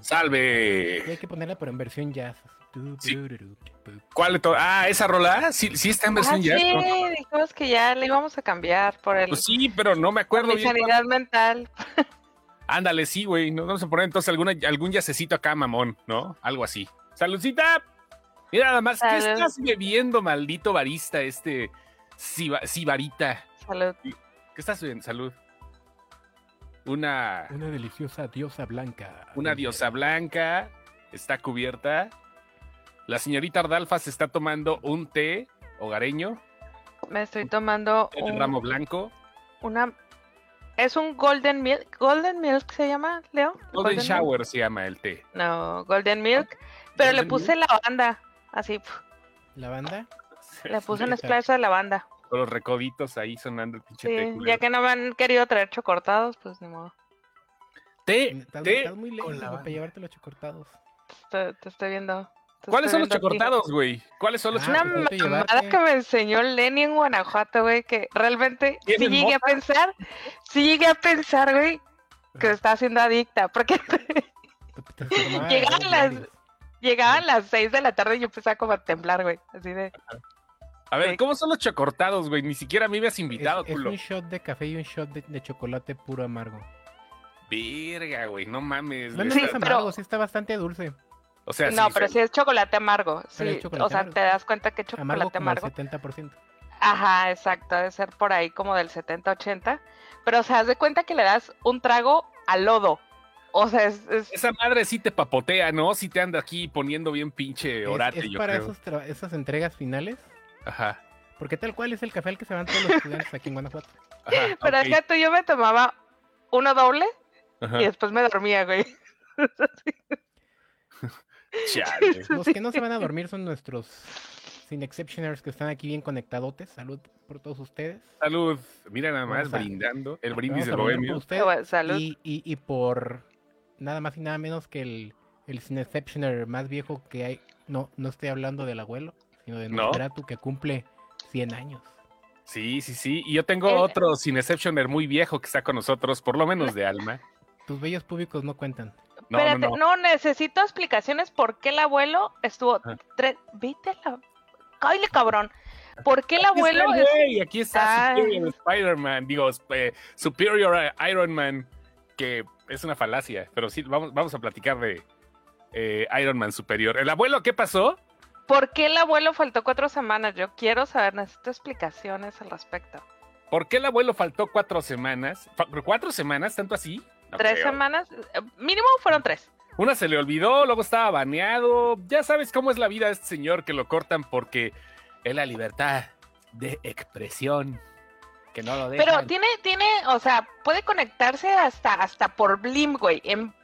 Salve. hay que ponerla, pero en versión jazz. Sí. ¿Cuál de to- Ah, esa rola. Sí, sí está en Ah, versión sí, jazz. ¿no? dijimos que ya le íbamos a cambiar por el Pues sí, pero no me acuerdo bien. sanidad mental. Ándale, sí, güey. Nos vamos a poner entonces alguna, algún yacecito acá, mamón, ¿no? Algo así. ¡Saludcita! Mira nada más, ¿qué Salud. estás bebiendo, maldito barista, este sibarita? Salud. ¿Qué estás bebiendo? Salud. Una, Una deliciosa diosa blanca. una diosa blanca está cubierta. La señorita Ardalfa se está tomando un té hogareño, Me estoy tomando un- ramo blanco. una. Es un Golden Milk. ¿Golden Milk se llama, Leo? Golden Milk? Shower se llama el té. No, Golden Milk. Pero le puse lavanda. Así, pf, ¿La banda? le puse un splash de lavanda. Con los recoditos ahí sonando el pinche té. Sí, culero. ya que no me han querido traer chocortados, pues ni modo. Té, Estás, té. estás muy lejos para llevarte los chocortados. Te, te estoy viendo. te ¿Cuáles son estoy los viendo chocortados, güey? ¿Cuáles son los Ah, Una pues, chocortados? mamada que me enseñó Lenny en Guanajuato, güey, que realmente sí ¿Tienes llegué a pensar, sí llegué a pensar, güey, que me estaba haciendo adicta, porque Llegaban las- llegaban las 6 de la tarde y yo empezaba como a temblar, güey, así de... A ver. ¿cómo son los chocortados, güey? Ni siquiera a mí me has invitado, Es, es culo. un shot de café y un shot de, de chocolate puro amargo. Verga, güey, no mames. No, no Sí, es pero- amargo, sí está bastante dulce. O sea, no, sí, pero sí. sí es chocolate amargo, sí, Pero es chocolate o sea, amargo. te das cuenta que es Amargo chocolate como el amargo. 70%. Ajá, exacto, debe ser por ahí como del 70-80, pero o sea, haz de cuenta que le das un trago al lodo, o sea, es... es- Esa madre sí te papotea, ¿no? Sí te anda aquí poniendo bien pinche Es, orate, es yo para creo. esos tra- esas entregas finales. Ajá. Porque tal cual es el café al que se van todos los estudiantes aquí en Guanajuato. Ajá, pero ok, es que tú yo me tomaba uno doble ajá. y después me dormía, güey. Chale. Los que no se van a dormir son nuestros sin exceptioners que están aquí bien conectadotes. Salud por todos ustedes. Salud. Mira nada más Vamos a- brindando. El brindis del bohemio. ustedes. Bueno, salud. Y, y- y por nada más y nada menos que el, el sin exceptioner más viejo que hay. No, no estoy hablando del abuelo, sino de No. Que cumple 100 años. Sí, sí, sí. Y yo tengo El- otro sin exceptioner muy viejo que está con nosotros, por lo menos de alma. Tus bellos públicos no cuentan. No, Espérate, no, no, no. necesito explicaciones por qué el abuelo estuvo Ah. tres... ¿Viste la... ¡Cállate, cabrón! ¿Por qué el Aquí está abuelo el es... güey, aquí está Spider-Man, digo, eh, Superior Iron Man, que es una falacia, pero sí, vamos, vamos a platicar de eh, Iron Man Superior. ¿El abuelo qué pasó? ¿Por qué el abuelo faltó cuatro semanas? Yo quiero saber, necesito explicaciones al respecto. ¿Por qué el abuelo faltó cuatro semanas? ¿Cuatro semanas? ¿Tanto así? No ¿Tres creo. semanas? Eh, Mínimo fueron tres. Una se le olvidó, luego estaba baneado. Ya sabes cómo es la vida de este señor que lo cortan porque es la libertad de expresión. Que no lo dejan. Pero tiene, tiene, o sea, puede conectarse hasta, hasta por Blim, güey. En,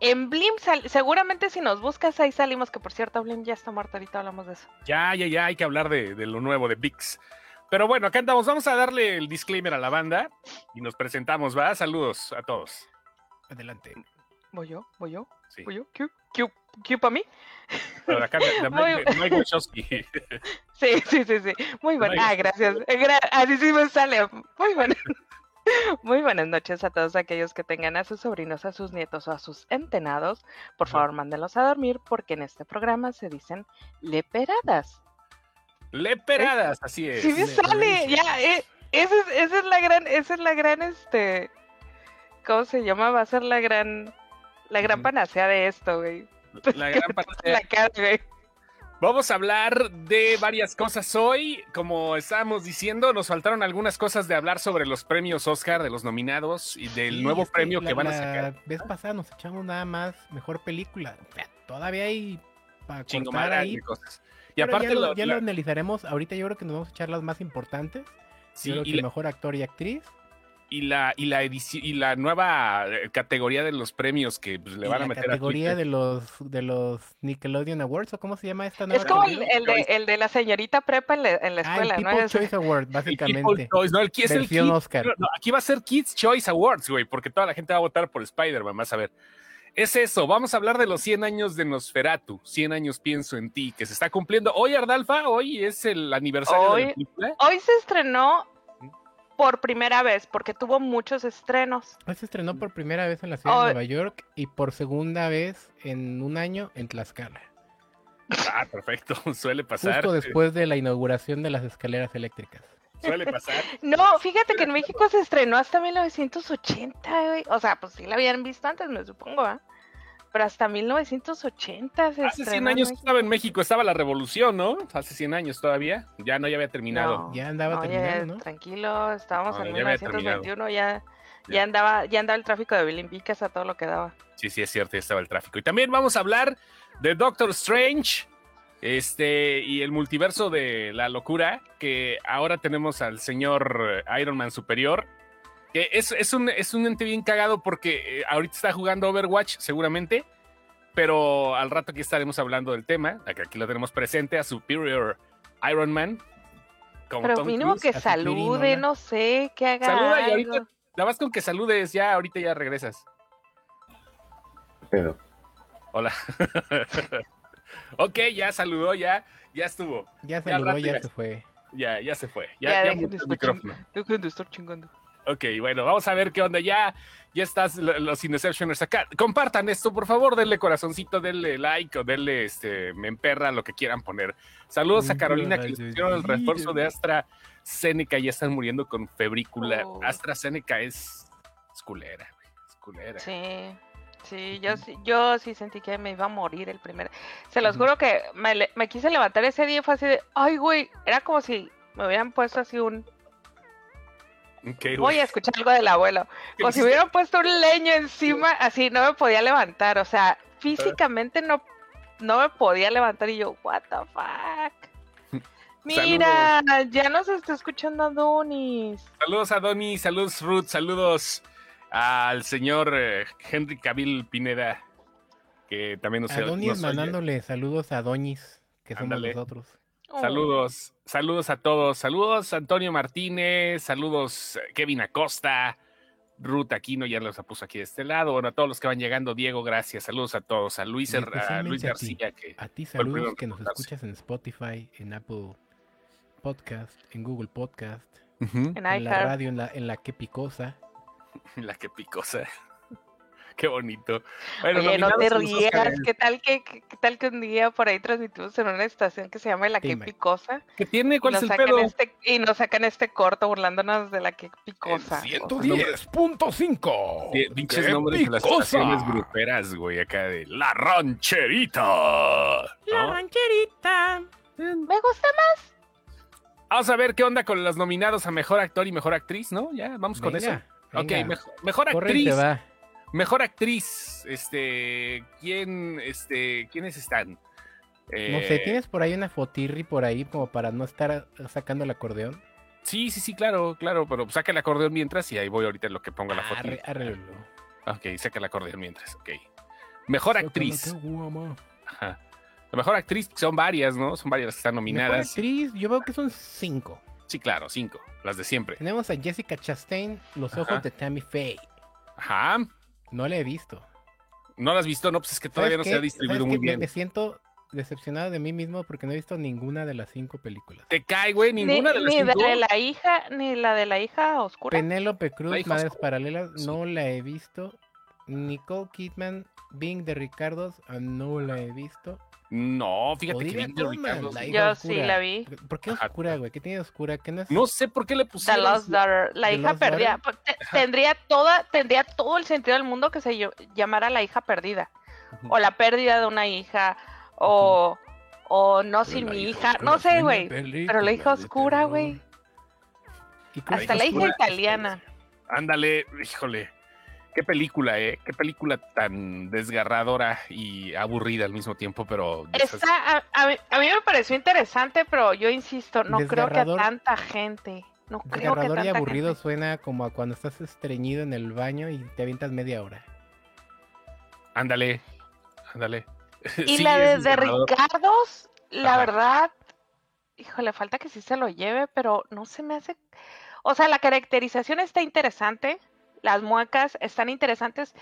en Blim, sal- seguramente si nos buscas ahí salimos, que por cierto, Blim ya está muerto, ahorita hablamos de eso. Ya, ya, ya, hay que hablar de, de lo nuevo de VIX. Pero bueno, acá andamos. Vamos a darle el disclaimer a la banda y nos presentamos, ¿va? Saludos a todos. Adelante. ¿Voy yo? ¿Voy yo? Sí. ¿Voy yo? ¿Q? ¿Q? ¿Q para mí? Pero acá de, de Muy- Mike, Wachowski. Sí, sí, sí, sí. Muy bueno. Ah, gracias. Gra- Así sí me sale. Muy bueno. Muy buenas noches a todos aquellos que tengan a sus sobrinos, a sus nietos o a sus entenados. Por favor, mándenlos a dormir porque en este programa se dicen leperadas. Leperadas, así es. Sí me sale, ya, eh, esa es, esa es la gran, esa es la gran, este, ¿cómo se llama? Va a ser la gran, la gran panacea de esto, güey. La gran parte- La cara, güey. Vamos a hablar de varias cosas hoy. Como estábamos diciendo, nos faltaron algunas cosas de hablar sobre los premios Oscar, de los nominados y del Sí, nuevo premio la- que van a la sacar. vez pasada nos echamos nada más mejor película. O sea, todavía hay para cortar ahí. de cosas. Y pero aparte, ya, lo, lo- ya la- lo analizaremos. Ahorita yo creo que nos vamos a echar las más importantes. sí, yo creo y que la- mejor actor y actriz. Y la y la y la nueva eh, categoría de los premios que pues, le van a la meter categoría a de los de los Nickelodeon Awards o cómo se llama esta nueva Es como el, categoría? el de, el de la señorita prepa en la, en la Ah, el escuela, ¿no? People's Es- Choice Award, El básicamente. Choice, no, el, es el Kids- Oscar. no, aquí va a ser Kids Choice Awards, güey, porque toda la gente va a votar por Spider-Man, vas a ver. Es eso, vamos a hablar de los 100 años de Nosferatu, 100 años pienso en ti, que se está cumpliendo hoy, Ardalfa, hoy es el aniversario de la Hoy- película. Hoy se estrenó por primera vez, porque tuvo muchos estrenos. Pues se estrenó por primera vez en la ciudad Oh. de Nueva York y por segunda vez en un año en Tlaxcala. Ah, perfecto. Suele pasar. Justo después de la inauguración de las escaleras eléctricas. Suele pasar. No, fíjate que en México se estrenó hasta 1980, güey. O sea, pues sí la habían visto antes, me supongo, ¿ah? Pero hasta 1980 se Hace 100 estrenó en años México. estaba en México, estaba la revolución, ¿no? Hace 100 años todavía. Ya no, ya había terminado. No, Ya andaba no, ya, terminando, ¿no? Tranquilo, estábamos No, en ya había terminado. 1921, ya, ya, Ya. andaba, ya andaba el tráfico de Bilimbicas a todo lo que daba. Sí, sí, es cierto, ya estaba el tráfico. Y también vamos a hablar de Doctor Strange. Este, y el multiverso de la locura, que ahora tenemos al señor Iron Man superior, que es, es, un, es un ente bien cagado porque eh, ahorita está jugando Overwatch seguramente, pero al rato aquí estaremos hablando del tema, aquí aquí lo tenemos presente, a Superior Iron Man. como Pero Tom mínimo que salude, no sé, que haga Saluda y algo. ahorita, la vas con que saludes, ya, ahorita ya regresas. Pero Hola. ok, ya saludó, ya, ya estuvo. Ya al saludó, ya ya- se fue. Ya, ya se fue. Ya, Ya, ya de micrófono. Dejen de estar chingando. Ok, bueno, vamos a ver qué onda. Ya, ya estás lo- los Inceptioners acá. Compartan esto, por favor, denle corazoncito, denle like o denle este me emperra, lo que quieran poner. Saludos a Carolina que les pusieron el refuerzo de AstraZeneca y ya están muriendo con febrícula. Oh. AstraZeneca es, es culera, güey. Es culera. Sí, sí, yo sí, yo sí sentí que me iba a morir el primer. Se los juro que me, me quise levantar ese día y fue así de, ay, güey, era como si me hubieran puesto así un, Ok, güey. voy a escuchar algo del abuelo, ¿Qué como si me hubieran puesto un leño encima, así no me podía levantar, o sea, físicamente no, no me podía levantar y yo, what the fuck. Mira, ya nos está escuchando Adonis. Saludos a Donny, saludos Ruth, saludos al señor eh, Henry Cavill Pineda, que también nos, Adonis nos oye. mandándole saludos a Doñis, que somos Ándale. nosotros. Oh. Saludos, saludos a todos, saludos Antonio Martínez, saludos eh, Kevin Acosta, Ruth Aquino ya los puso aquí de este lado, bueno, a todos los que van llegando, Diego, gracias, saludos a todos, a Luis, Her- a Luis especialmente a ti. García, que A ti saludos en que nos escuchas en Spotify, en Apple Podcast, en Google Podcast, En en la radio, en la, en la que picosa. la que picosa. Qué bonito. Bueno, Oye, no te rías. ¿Qué tal que, qué, tal que un día por ahí transmitimos en una estación que se llama La que picosa? ¿Qué tiene? Y ¿Cuál nos, es el sacan pedo? este, y nos sacan este corto burlándonos de la que picosa. El O sea, 110.5. Tie- Pinches nombres de las estaciones gruperas, güey, acá de La Rancherita. ¿no? rancherita. Me gusta más. Vamos a ver qué onda con los nominados a Mejor Actor y Mejor Actriz, ¿no? Ya, vamos con eso. Ok, mejor, actriz. va. Mejor actriz. Este, ¿quién, este, quiénes están? No Eh, sé, ¿tienes por ahí una fotirri por ahí como para no estar sacando el acordeón? Sí, sí, sí, claro, claro, pero saca el acordeón mientras y ahí voy ahorita en lo que ponga la foto. Arre. Ok, saca el acordeón mientras, ok. Mejor actriz. Ajá. La mejor actriz son varias, ¿no? Son varias las que están Mejor nominadas. actriz, yo veo que son cinco. Sí, claro, cinco, las de siempre. Tenemos a Jessica Chastain, Los Ajá. ojos de Tammy Faye. Ajá. No la he visto. ¿No la has visto? No, pues es que todavía no ¿Sabes se ha distribuido ¿Sabes muy bien. Me, siento decepcionado de mí mismo porque no he visto ninguna de las cinco películas. Te cae, güey, Ni, ninguna de las ni cinco. de la hija, ni la de la hija oscura. Penélope Cruz, Madres oscura. Paralelas, Sí. no la he visto. Nicole Kidman, Bing de Ricardos, ah, no la he visto. No, fíjate que Colman, Ricardo. Yo sí la vi. ¿Por qué oscura, güey? ¿Qué tiene oscura? ¿Qué no es? No sé por qué le The pusieron. Lost Daughter, la The hija Lost perdida. Pues, te- tendría toda, tendría todo el sentido del mundo que se llamara la hija perdida. O la pérdida de una hija. O, o no sin mi hija. No sé, güey. Pero la hija oscura, güey. ¿Y cómo Hasta la hija italiana. Ándale, híjole. Qué película, ¿eh? Qué película tan desgarradora y aburrida al mismo tiempo, pero... Está, a, a mí, a mí me pareció interesante, pero yo insisto, no creo que a tanta gente. No creo que Desgarrador y tanta aburrido gente. suena como a cuando estás estreñido en el baño y te avientas media hora. Ándale, ándale. Y Sí, la de, de. Ricardos, la Ajá. verdad, híjole, falta que sí se lo lleve, pero no se me hace. O sea, la caracterización está interesante, las muecas están interesantes,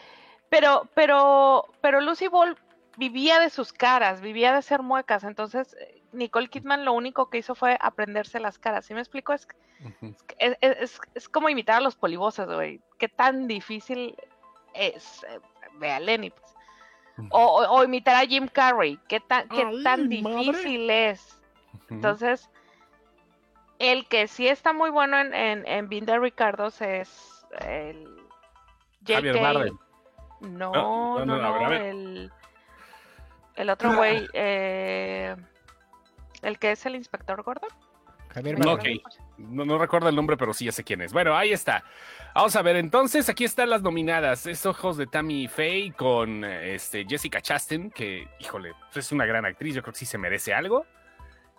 pero, pero, pero Lucy Ball vivía de sus caras, vivía de ser muecas, entonces eh, Nicole Kidman lo único que hizo fue aprenderse las caras. ¿Sí me explico? Es, es, es, es como imitar a los polivoces, güey. Qué tan difícil es. Eh, ve a Lenny, pues. O, o, imitar a Jim Carrey. Qué tan, qué Ay, tan madre. difícil es. Entonces, el que sí está muy bueno en, en, en the Ricardos es el Javier. Bardem. No, No, no, no, el, el otro güey, eh, el que es el inspector Gordon. Javier No, Bardem. No, no recuerdo el nombre, pero sí ya sé quién es. Bueno, ahí está. Vamos a ver, entonces aquí están las nominadas. Es Ojos de Tammy Faye con este, Jessica Chastain, que, híjole, es una gran actriz. Yo creo que sí se merece algo.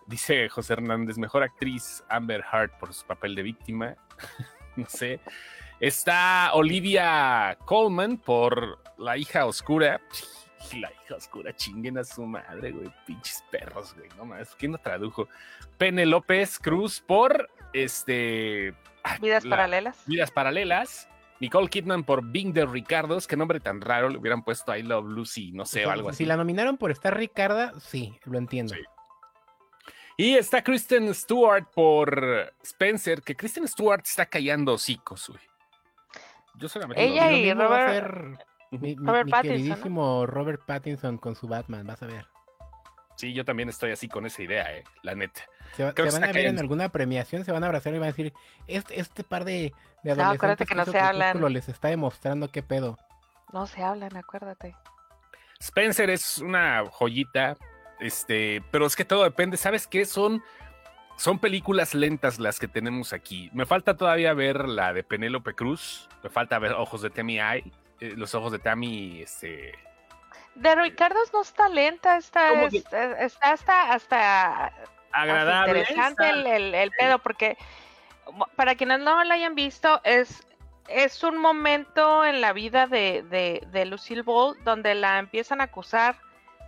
Dice José Hernández, mejor actriz Amber Hart por su papel de víctima. no sé. Está Olivia Colman por La hija oscura. La hija oscura, chinguen a su madre, güey. Pinches perros, güey. No más. ¿Quién lo tradujo? Pene López Cruz por este. Vidas la- paralelas. Vidas paralelas. Nicole Kidman por Bing de Ricardos. Qué nombre tan raro. Le hubieran puesto I Love Lucy, no sé, o algo así. Si la nominaron por estar Ricarda, sí, lo entiendo. Sí. Y está Kristen Stewart por Spencer, que Kristen Stewart está callando hocicos, güey. Yo Ella y Robert- hacer mi, mi- Robert mi Pattinson, ¿no? queridísimo Robert Pattinson con su Batman, vas a ver. Sí, yo también estoy así con esa idea, eh, la neta. Se, va- van a ver en alguna premiación, se van a abrazar y van a decir, este, este par de, de No, acuérdate adolescentes que no se hablan. Les está demostrando qué pedo. No se hablan, acuérdate. Spencer es una joyita, este, pero es que todo depende. ¿Sabes qué? Son, son películas lentas las que tenemos aquí. Me falta todavía ver la de Penélope Cruz. Me falta ver Ojos de Tammy Eye, eh, los ojos de Tammy, este. De Ricardos no está lenta, está, es- está hasta, hasta, hasta Agradable. interesante está- el, el- el pedo, porque para quienes no lo hayan visto, es, es un momento en la vida de, de, de Lucille Ball donde la empiezan a acusar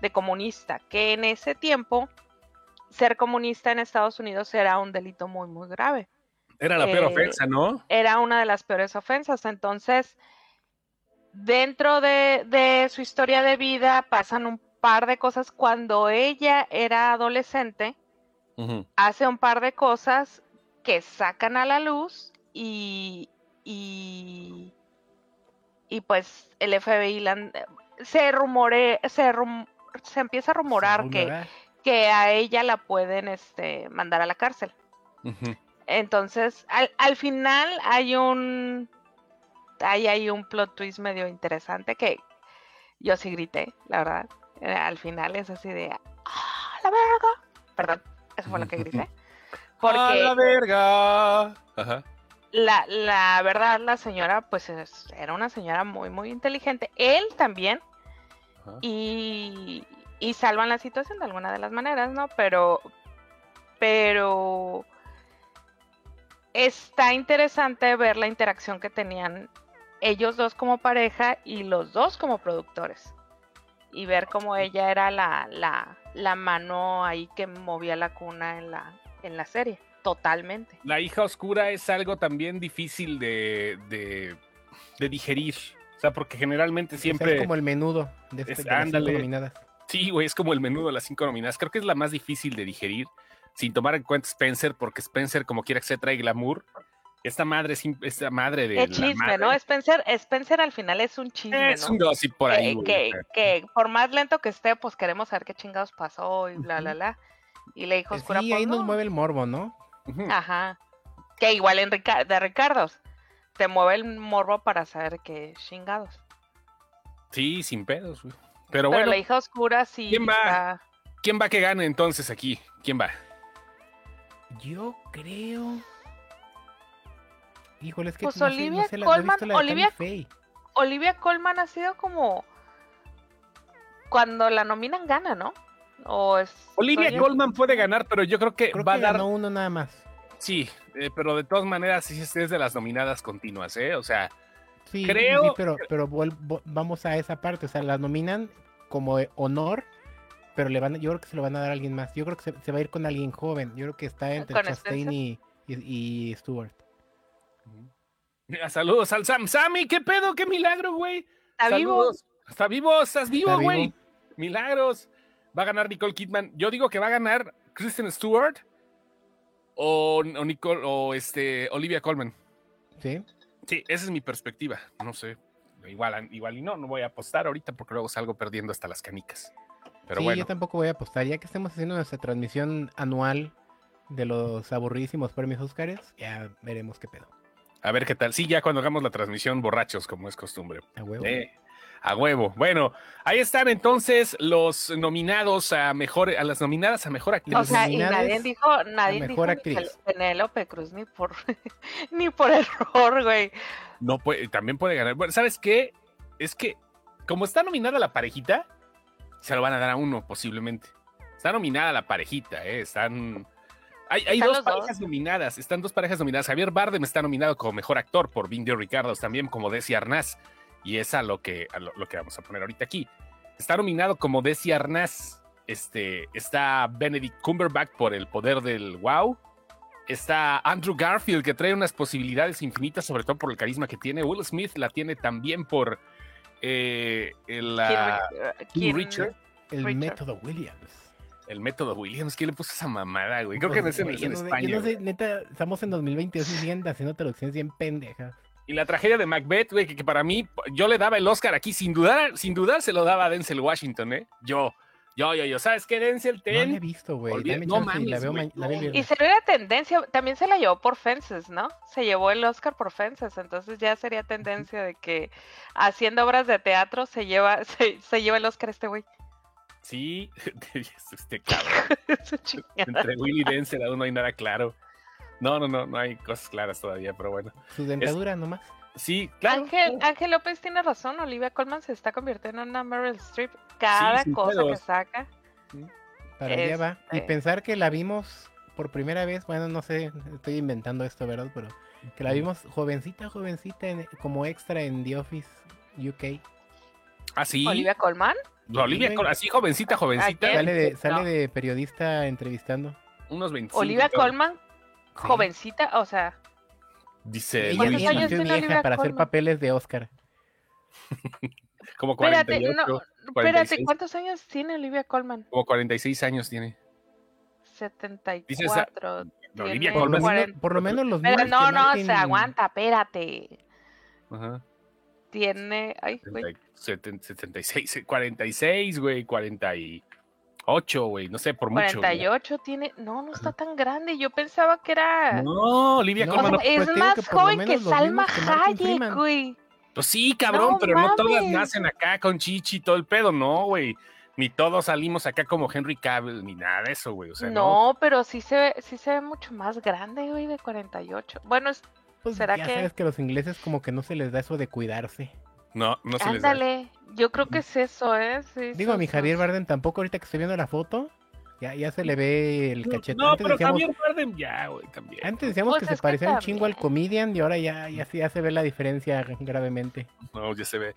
de comunista, que en ese tiempo ser comunista en Estados Unidos era un delito muy, muy grave. Era la peor eh, ofensa, ¿no? era una de las peores ofensas. Entonces, dentro de, de su historia de vida pasan un par de cosas. Cuando ella era adolescente, hace un par de cosas que sacan a la luz y, y, y pues el FBI la- se rumore, se, rum- se empieza a Rumorar. que a ella la pueden este, mandar a la cárcel. Entonces, al, al final hay un. Hay, hay un plot twist medio interesante que yo sí grité, la verdad. Eh, Al final es así de. ¡Ah, la verga! Perdón, eso fue lo que grité. ¡A Porque la verga! Ajá. la, la verdad, la señora, pues es- era una señora muy, muy inteligente. Él también. Y, y salvan la situación de alguna de las maneras, ¿no? Pero, pero está interesante ver la interacción que tenían ellos dos como pareja y los dos como productores. Y ver cómo ella era la, la, la mano ahí que movía la cuna en la, en la serie. Totalmente. La hija oscura es algo también difícil de, de, de digerir. O sea, porque generalmente siempre. es como el menudo de, este, Es- de las cinco ándale. Sí, güey, es como el menudo de las cinco nominadas. Creo que es la más difícil de digerir, sin tomar en cuenta Spencer, porque Spencer, como quiera que sea, trae glamour. Esta madre, esta madre de. Qué chisme, madre, ¿no? Spencer, Spencer al final es un chisme, Es ¿no? un gossip por ahí. que, güey. que, que por más lento que esté, pues queremos saber qué chingados pasó y bla, bla, bla. Y le dijo Eh, oscura, Sí, pues ahí nos no. mueve el morbo, ¿no? Ajá. Que igual en Rica- de Ricardos. Te mueve el morbo para saber qué chingados. Sí, sin pedos, güey. Pero Pero bueno, la hija oscura sí ¿quién va? está- ¿quién va que gane entonces aquí? ¿Quién va? Yo creo. Híjole, es que Pues no Olivia sé no Colman- Olivia-. Olivia Colman ha sido como... Cuando la nominan gana, ¿no? O es... Olivia Colman puede ganar, pero yo creo que Creo va que a dar. ganó uno nada más. Sí, eh, pero de todas maneras, sí es es de las nominadas continuas, ¿eh? O sea, Sí, sí, Creo- sí, pero, pero vamos a esa parte. O sea, la nominan como eh, honor, pero le van, yo creo que se lo van a dar a alguien más. Yo creo que se, se va a ir con alguien joven. Yo creo que está entre ¿Con Chastain y, y, y Stewart. mira, saludos al Sam. Sammy, ¿qué pedo? ¿Qué milagro, güey? Está vivo. Está vivo, estás vivo, Está güey. vivo. Milagros. Va a ganar Nicole Kidman. Yo digo que va a ganar Kristen Stewart o, o, Nicole, o este, Olivia Colman. Sí. Sí, esa es mi perspectiva. No sé. Igual, igual y no, no voy a apostar ahorita porque luego salgo perdiendo hasta las canicas. Pero sí, bueno. yo tampoco voy a apostar. Ya que estemos haciendo nuestra transmisión anual de los aburridísimos premios Óscares, ya veremos qué pedo. A ver qué tal. Sí, ya cuando hagamos la transmisión borrachos, como es costumbre. A huevo. Eh, a huevo. Bueno, ahí están entonces los nominados a mejor, a las nominadas a mejor actriz. O sea, y nadie dijo, nadie mejor dijo Penélope Cruz ni por ni por error, güey. no puede, también puede ganar. Bueno, ¿sabes qué? Es que como está nominada la parejita, se lo van a dar a uno posiblemente. Está nominada la parejita, ¿eh? Están... Hay, hay Están dos los dos. parejas nominadas, están dos parejas nominadas. Javier Bardem está nominado como mejor actor por Vindio Ricardo, también como Desi Arnaz. Y es a lo que, a lo, lo que vamos a poner ahorita aquí. Está nominado como Desi Arnaz. Este, está Benedict Cumberbatch por El Poder del Wow. Está Andrew Garfield, que trae unas posibilidades infinitas, sobre todo por el carisma que tiene. Will Smith la tiene también por eh, el, la- ¿Quién- Richard. El Richard. método Williams. el método Williams. ¿Quién le puso esa mamada, güey? Creo que Pues, es en, güey, es yo en no sé- España. Yo no sé, neta, estamos en 2022 y siguen haciendo traducciones bien pendejas. Y la tragedia de Macbeth, güey, que, que para mí, yo le daba el Oscar aquí, sin dudar, sin dudar se lo daba a Denzel Washington, ¿eh? Yo, yo, yo, yo. ¿Sabes qué, Denzel? No la he Ten. visto, güey. No la mames, veo, la. Y viernes. sería la tendencia, también se la llevó por Fences, ¿no? Se llevó el Oscar por Fences, entonces ya sería tendencia de que haciendo obras de teatro se lleva, se, se lleva el Oscar este güey. Sí, este cabrón. Entre Will y Denzel aún no hay nada claro. No, no, no, no hay cosas claras todavía, pero bueno. Su dentadura nomás. Sí, claro. Ángel, Ángel López tiene razón, Olivia Colman se está convirtiendo en una Meryl Streep. Cada cosa que saca. Para allá va. Y Este- pensar que la vimos por primera vez, bueno, no sé, estoy inventando esto, ¿verdad? Pero que la vimos jovencita, jovencita, en- como extra en The Office UK. Ah, sí. Olivia Colman. Olivia, Sí, Col- güey. así jovencita, jovencita. Sale de, No. sale de periodista entrevistando. Unos 25. Olivia. Colman, jovencita, o sea, Dice Ella ¿Cuántos Luis, años nació tiene vieja Olivia para hacer papeles de Oscar. como espérate, 48, no, espérate, 46, ¿cuántos años tiene Olivia Colman? como 46 años tiene. 74. No, Olivia tiene Por lo, Colman. 40. menos, por lo menos los Pero no, no, marquen- se aguanta, espérate. Ajá. Tiene, ay, güey, 70, 76, 46, güey, 48, güey, no sé, por mucho. güey. 48 tiene, no, no está tan grande. Yo pensaba que era, No, Olivia No, o Colman. sea, no- es más joven que Salma Hayek, güey. Pues sí, cabrón, No pero no todas nacen acá con chichi y todo el pedo, no, güey. Ni todos salimos acá como Henry Cavill, ni nada de eso, güey. O sea, no. no, pero sí se ve, sí se ve mucho más grande, güey, de 48. Bueno, es- Pues ¿será ya que- sabes que los ingleses como que no se les da eso de cuidarse. No, no se les da. ándale, yo creo que es eso, ¿eh? Sí, Digo, a mi Javier Bardem tampoco ahorita que estoy viendo la foto, ya, ya se le ve el cachete. No, antes pero decíamos, Javier Bardem ya, güey, también. antes decíamos Pues que se que parecía un chingo al comedian y ahora ya, ya, ya se ve la diferencia gravemente. No, ya se ve.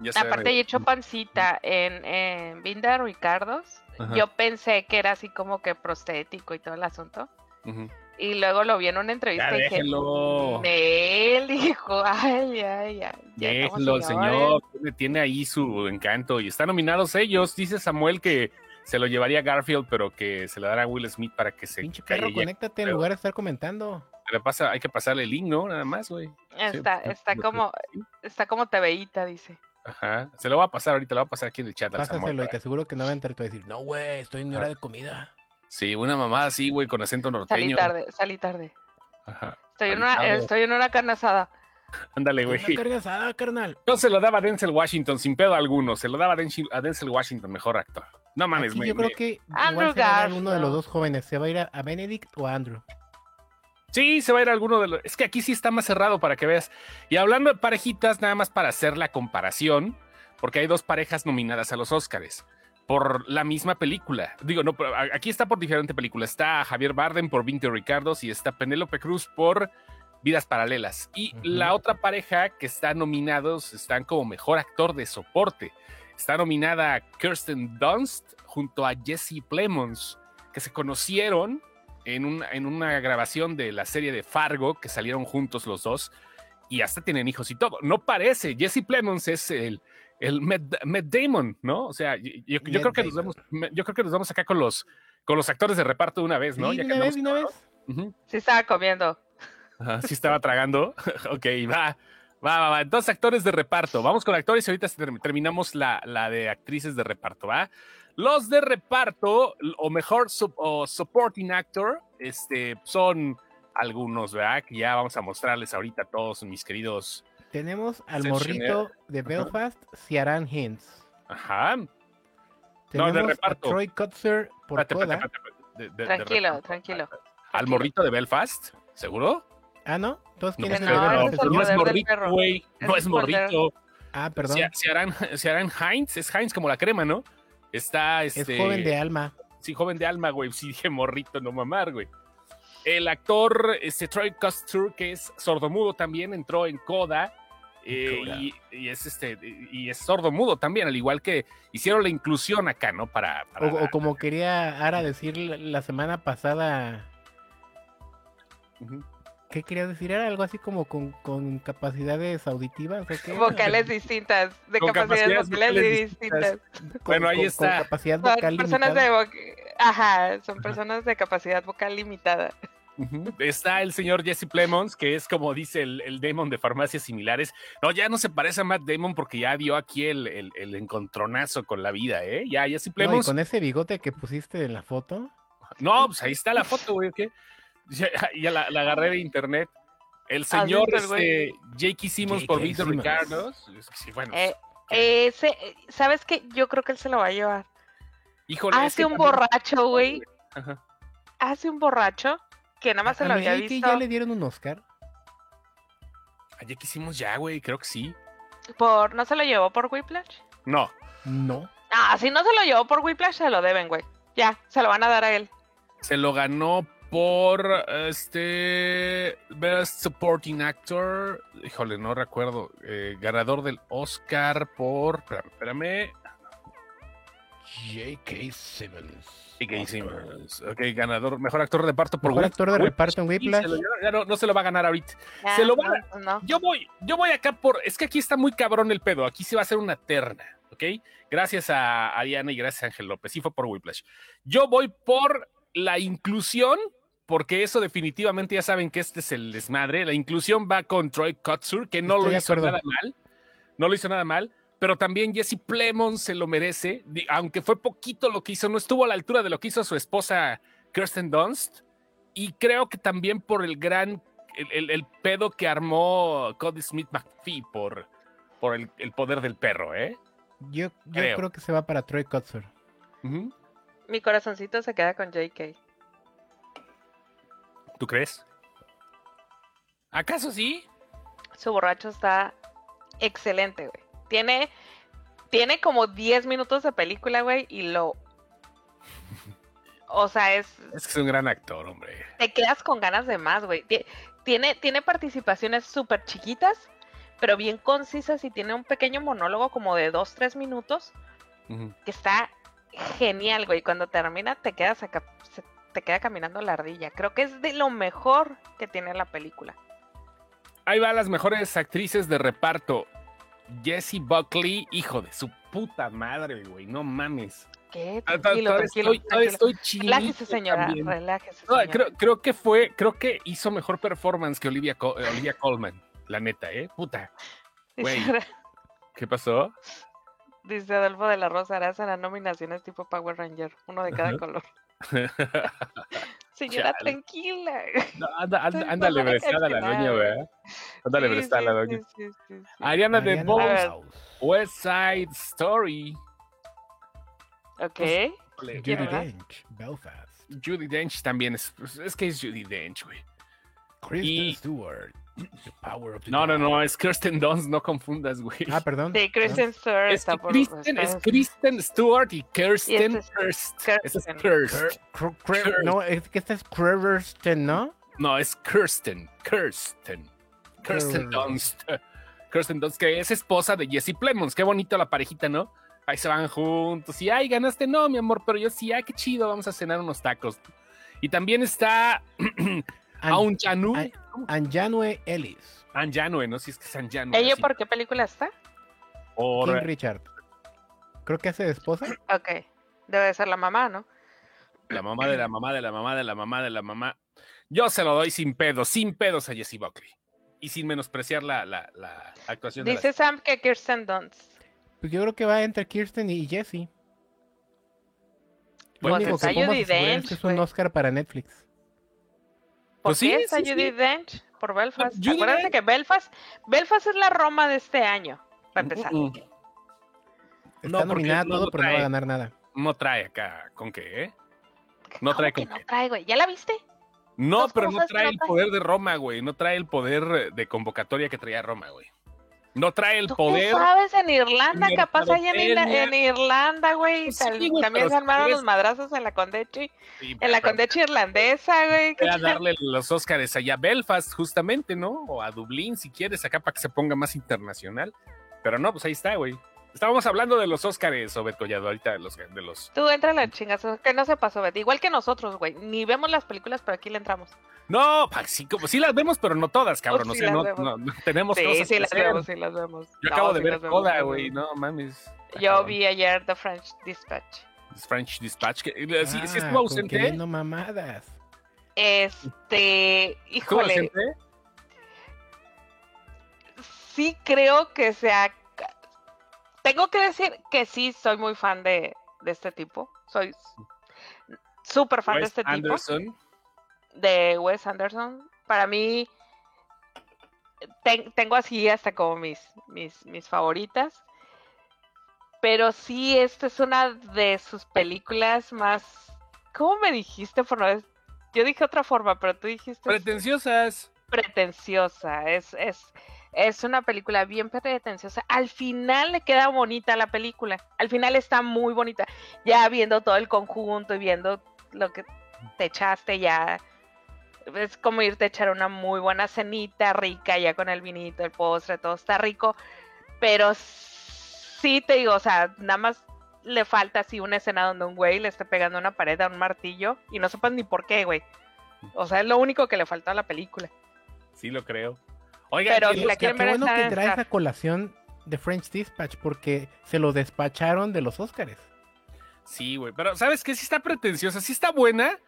Ya se Aparte, ve. he hecho pancita en, en Vinda Ricardos. Ajá. Yo pensé que era así como que prostético y todo el asunto. Ujú. Y luego lo vi en una entrevista Ya y dije, déjenlo. él dijo, ay, ay, ay. ya señores". señor. Tiene, tiene ahí su encanto. Y están nominados ellos. Dice Samuel que se lo llevaría Garfield, pero que se le dará a Will Smith para que se Pinche perro, calle. conéctate en lugar de estar comentando. Le pasa, hay que pasarle el link, ¿no? Nada más, güey. Está, Sí, está como, está como TVita, dice. Ajá. Se lo va a pasar ahorita, lo va a pasar aquí en el chat. al Samuel, Pásaselo y te aseguro que no va a entrar y te va a decir, no, güey, estoy en mi hora de comida. Sí, una mamada así, güey, con acento Salí norteño. tarde, salí tarde. Ajá. Estoy en Salí una, tarde. estoy en una carne asada. Ándale, güey. Una carne asada, carnal. Yo se lo daba a Denzel Washington sin pedo alguno. Se lo daba a Denzel, a Washington, mejor actor. No mames, Aquí me- yo creo me- que Andrew igual se va a uno de los dos jóvenes. ¿Se va a ir a, a Benedict o a Andrew? Sí, se va a ir alguno de los. Es que aquí sí está más cerrado para que veas. Y hablando de parejitas, nada más para hacer la comparación, porque hay dos parejas nominadas a los Óscares por la misma película. Digo, no, aquí está por diferente película. Está Javier Bardem por 20 Ricardos y está Penélope Cruz por Vidas Paralelas. Y la otra pareja que está nominados están como mejor actor de soporte. Está nominada Kirsten Dunst junto a Jesse Plemons, que se conocieron en, un- en una grabación de la serie de Fargo, que salieron juntos los dos, y hasta tienen hijos y todo. No parece, Jesse Plemons es el, el Matt, Matt Damon, ¿no? O sea, yo, creo que nos vamos, yo creo que nos vamos acá con los con los actores de reparto de una vez, ¿no? Sí, Ya una vez, una vez. Ujú. Sí estaba comiendo. Ajá, sí estaba tragando. ok, va. Va, va, va. Entonces, actores de reparto. Vamos con actores y ahorita ter- terminamos la, la de actrices de reparto, ¿va? Los de reparto, o mejor, o supporting actor, este, son algunos, ¿verdad? Que ya vamos a mostrarles ahorita a todos mis queridos. Tenemos al morrito de Ajá. Belfast, Ciaran Hinds. Ajá. No, Tenemos de a reparto. Troy Kutzer por Tranquilo, tranquilo. Al morrito de Belfast, ¿seguro? Ah, ¿no? Entonces, ¿quién No, es el es el no es morrito, perro. güey. Es No es morrito. Ah, perdón. Harán Heinz, es Heinz como la crema, ¿no? Está Es este. joven de alma. Sí, joven de alma, güey. Sí, dije morrito, no mamar, güey. El actor este, Troy Costur, que es sordomudo también, entró en Coda. Eh, y, y es este y es sordomudo también, al igual que hicieron la inclusión acá, ¿no? Para, para O, o como quería Ara decir la, la semana pasada. ¿Qué quería decir? ¿Era algo así como con, con capacidades auditivas o qué? Vocales distintas, de Con capacidades capacidades vocales distintas. Con- bueno, ahí con- está. Con capacidad Son vocal personas limitada. de Ajá, son personas de capacidad vocal limitada. Está el señor Jesse Plemons, que es como dice el, el Damon de farmacias similares. No, ya no se parece a Matt Damon porque ya dio aquí el, el- el encontronazo con la vida, ¿eh? Ya, Jesse No, y Plemons. con ese bigote que pusiste en la foto. No, pues ahí está la foto, güey. ¿qué? Ya, ya la, la agarré de internet. El ¿Has señor este, J.K. Simmons por Simmons. Ricardo. Es que sí, bueno, Eh, ese, eh, ¿Sabes qué? Yo creo que él se lo va a llevar. híjole. Hace un también- borracho, güey. Ajá. Hace un borracho que nada más se lo había visto ya le dieron un Oscar. A J.K. Simmons ya, güey, creo que sí. por... ¿No se lo llevó por Whiplash? No, No. Ah, si no se lo llevó por Whiplash, se lo deben, güey. Ya, se lo van a dar a él. se lo ganó por este Best Supporting Actor. Híjole, no recuerdo. eh, ganador del Oscar por. Espérame, espérame. J.K. Simmons. J.K. Simmons. Ok, ganador, mejor actor de reparto por Mejor actor de reparto en Whiplash. lo- ya no, no se lo va a ganar ahorita. Ya, Se lo va no, no. Yo voy, yo voy acá por. Es que aquí está muy cabrón el pedo. Aquí se va a hacer una terna, ¿ok? Gracias a Ariana y gracias a Ángel López. Sí fue por Whiplash. Yo voy por la inclusión, porque eso definitivamente ya saben que este es el desmadre. La inclusión va con Troy Kotsur, que no Estoy lo hizo nada mal. No lo hizo nada mal. Pero también Jesse Plemons se lo merece, aunque fue poquito lo que hizo, no estuvo a la altura de lo que hizo su esposa Kirsten Dunst. Y creo que también por el gran, el, el- el pedo que armó Cody Smith McPhee por, por el, el poder del perro, ¿eh? Yo, yo Creo. creo. que se va para Troy Kutzer. Ujú. Mi corazoncito se queda con JK. ¿Tú crees? ¿Acaso sí? Su borracho está excelente, güey. Tiene, tiene como 10 minutos de película, güey, y lo... O sea, es... Es que es un gran actor, hombre. Te quedas con ganas de más, güey. Ti- Tiene, tiene participaciones súper chiquitas, pero bien concisas y tiene un pequeño monólogo como de 2-3 minutos Ujú. que está genial, güey. Cuando termina te quedas acá, se- te queda caminando la ardilla. Creo que es de lo mejor que tiene la película. Ahí va las mejores actrices de reparto. Jessie Buckley, hijo de su puta madre, güey, no mames. ¿Qué? Ah, Tranquilo, tranquilo, estoy, tranquilo. estoy Relájese, señora. también. Relájese, No, creo, creo que fue, creo que hizo mejor performance que Olivia, Co- eh, Olivia Colman, la neta, ¿eh? Puta. güey. ¿Qué pasó? dice Adolfo de la Rosa Araza, las nominaciones tipo Power Ranger, uno de cada Ajá. color. Señora, Chale. tranquila. No, anda, anda, ándale, toda brestada la doña. ¿verdad? Ándale, Sí, la doña. sí, sí, sí. Ariana de Ariana ver. Bones. West Side Story. Ok. Híjole, Judy. Dench, Belfast. Judy Dench también es, es que es Judy Dench, güey. Kristen Y- Stewart. The Power of the No, no, no, es Kirsten Dunst, no confundas, güey. Ah, perdón. Sí, Kristen Stewart es, está que por Kristen, es Kristen Stewart y Kirsten este es Kirsten. Kirst. No, es que esta es Creversten, ¿no? No, es Kirsten. Kirsten. Kirsten Kirst. Dunst. Kirsten Dunst, que es esposa de Jesse Plemons. Qué bonito la parejita, ¿no? Ahí se van juntos. Y, ay, ganaste. No, mi amor, pero yo sí, ay, qué chido. Vamos a cenar unos tacos. Y también está An- Aun Janu. An- Anjanue Ellis. Anjanue, ¿no? Si es que es Anjanue. ¿Ella así. por qué película está? Por- King Richard. Creo que hace de esposa. Ok. Debe de ser la mamá, ¿no? La mamá de la mamá de la mamá de la mamá de la mamá. Yo se lo doy sin pedos, sin pedos a Jessie Buckley. Y sin menospreciar la, la, la actuación de Dice Sam que Kirsten Dunst. Pues yo creo que va entre Kirsten y Jesse. Lo Pues único está que es Dench, que es un. Oscar para Netflix. ¿Por Pues qué sí, está sí. Dench? Por Belfast. Dench. que Belfast, Belfast es la Roma de este año, para empezar. Mm, mm. Está No, nominada no todo, lo pero no va a trae. ganar nada. No trae acá. ¿Con qué, eh? No ¿Cómo trae que con no qué. trae, güey? ¿Ya la viste? No, pero no trae no el trae. poder de Roma, güey. No trae el poder de convocatoria que traía Roma, güey. No trae el ¿Tú poder. qué sabes en Irlanda? Capaz allá en, Irlanda, güey. Pues sí, tal- güey, también se armaron los madrazos en la Condechi. Sí, En la Condechi irlandesa, güey. ¿qué a darle los Óscares allá a Belfast, justamente, ¿no? O a Dublín, si quieres, acá para que se ponga más internacional. Pero no, pues ahí está, güey. Estábamos hablando de los Óscares, Obed Collado, ahorita de los, de los... Tú entra la chingazo, que no se pasó, Betty. Igual que nosotros, güey. Ni vemos las películas, pero aquí le entramos. No, pa- sí, como sí las vemos, pero no todas, cabrón. Oh, o sea, no, no- no tenemos Sí, cosas sí que las hacer. vemos, sí las vemos. Yo No, acabo de ver las güey, no mames. Yo vi ayer The French Dispatch. French Dispatch, que eh, sí, sí Ah, estuvo con ausente. queriendo mamadas. Este, ¿Estuvo híjole, ausente? sí creo que sea. Tengo que decir que sí soy muy fan de, de este tipo. Soy súper fan de este tipo. De Wes Anderson. Para mí, ten- tengo así hasta como mis, mis, mis favoritas. Pero sí, esta es una de sus películas más. ¿Cómo me dijiste? Por no Yo dije otra forma, pero tú dijiste Pretenciosas. pretenciosa. Es, es, es una película bien pretenciosa. Al final le queda bonita la película. Al final está muy bonita. Ya viendo todo el conjunto y viendo lo que te echaste ya. Es como irte a echar una muy buena cenita rica ya con el vinito, el postre, todo está rico. Pero sí te digo, o sea, nada más le falta así una escena donde un güey le esté pegando una pared a un martillo y no sepas ni por qué, güey. O sea, es lo único que le falta a la película. Sí lo creo. Oigan, Pero ¿quién- si la Qué quieren ver, bueno que traes a colación de French Dispatch porque se lo despacharon de los Oscars. Sí, güey. Pero ¿sabes qué? Sí está pretenciosa. Sí está buena,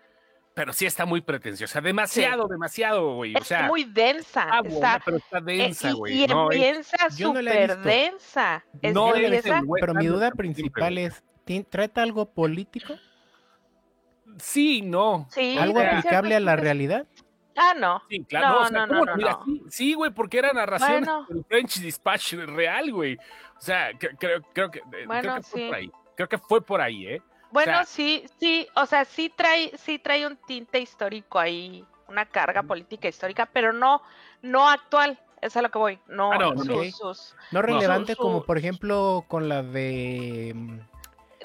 pero sí está muy pretenciosa. Demasiado, demasiado, güey. O Es muy densa. está pero está eh, densa, y- güey. y, No, empieza yo no la he súper visto. densa. Es No no empieza- Pero mi duda principal es, ¿ti- ¿trata algo político? Sí, no. Sí, ¿Algo aplicable a la realidad? Ah, no. Sí, claro. No, No, o sea, no, no, ¿cómo? no, Mira, no. sí, sí, güey, porque era narración Bueno. del French Dispatch real, güey. O sea, creo, creo que, eh, creo que fue sí. por ahí. Creo que fue por ahí, ¿eh? Bueno, sea- sí, sí, o sea, sí trae, sí trae un tinte histórico ahí, una carga política histórica, pero no, no actual. Es a lo que voy. No, Ah, no, no, sus- no. sus- No relevante como por ejemplo con la de...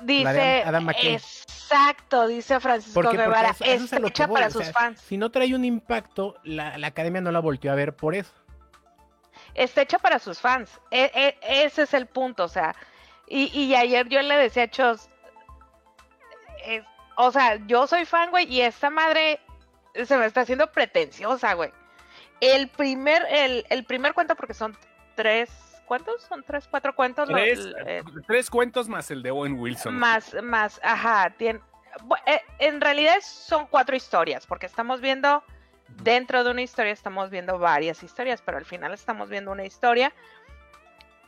dice, Adam exacto, dice Francisco Porque, porque Guevara, eso- eso es está a lo que hecha para o sus fans. Si no trae un impacto, la, la academia no la volteó a ver por eso. está hecha para sus fans. E- e- ese es el punto, o sea. Y, y ayer yo le decía a Chos, o sea, yo soy fan, güey, y esta madre se me está haciendo pretenciosa, güey. El primer, el, el primer cuento, porque son tres, ¿cuántos? Son tres, cuatro cuentos. Tres, eh, tres cuentos más el de Owen Wilson. más, más, ajá, tiene, eh, en realidad son cuatro historias, porque estamos viendo, dentro de una historia estamos viendo varias historias, pero al final estamos viendo una historia.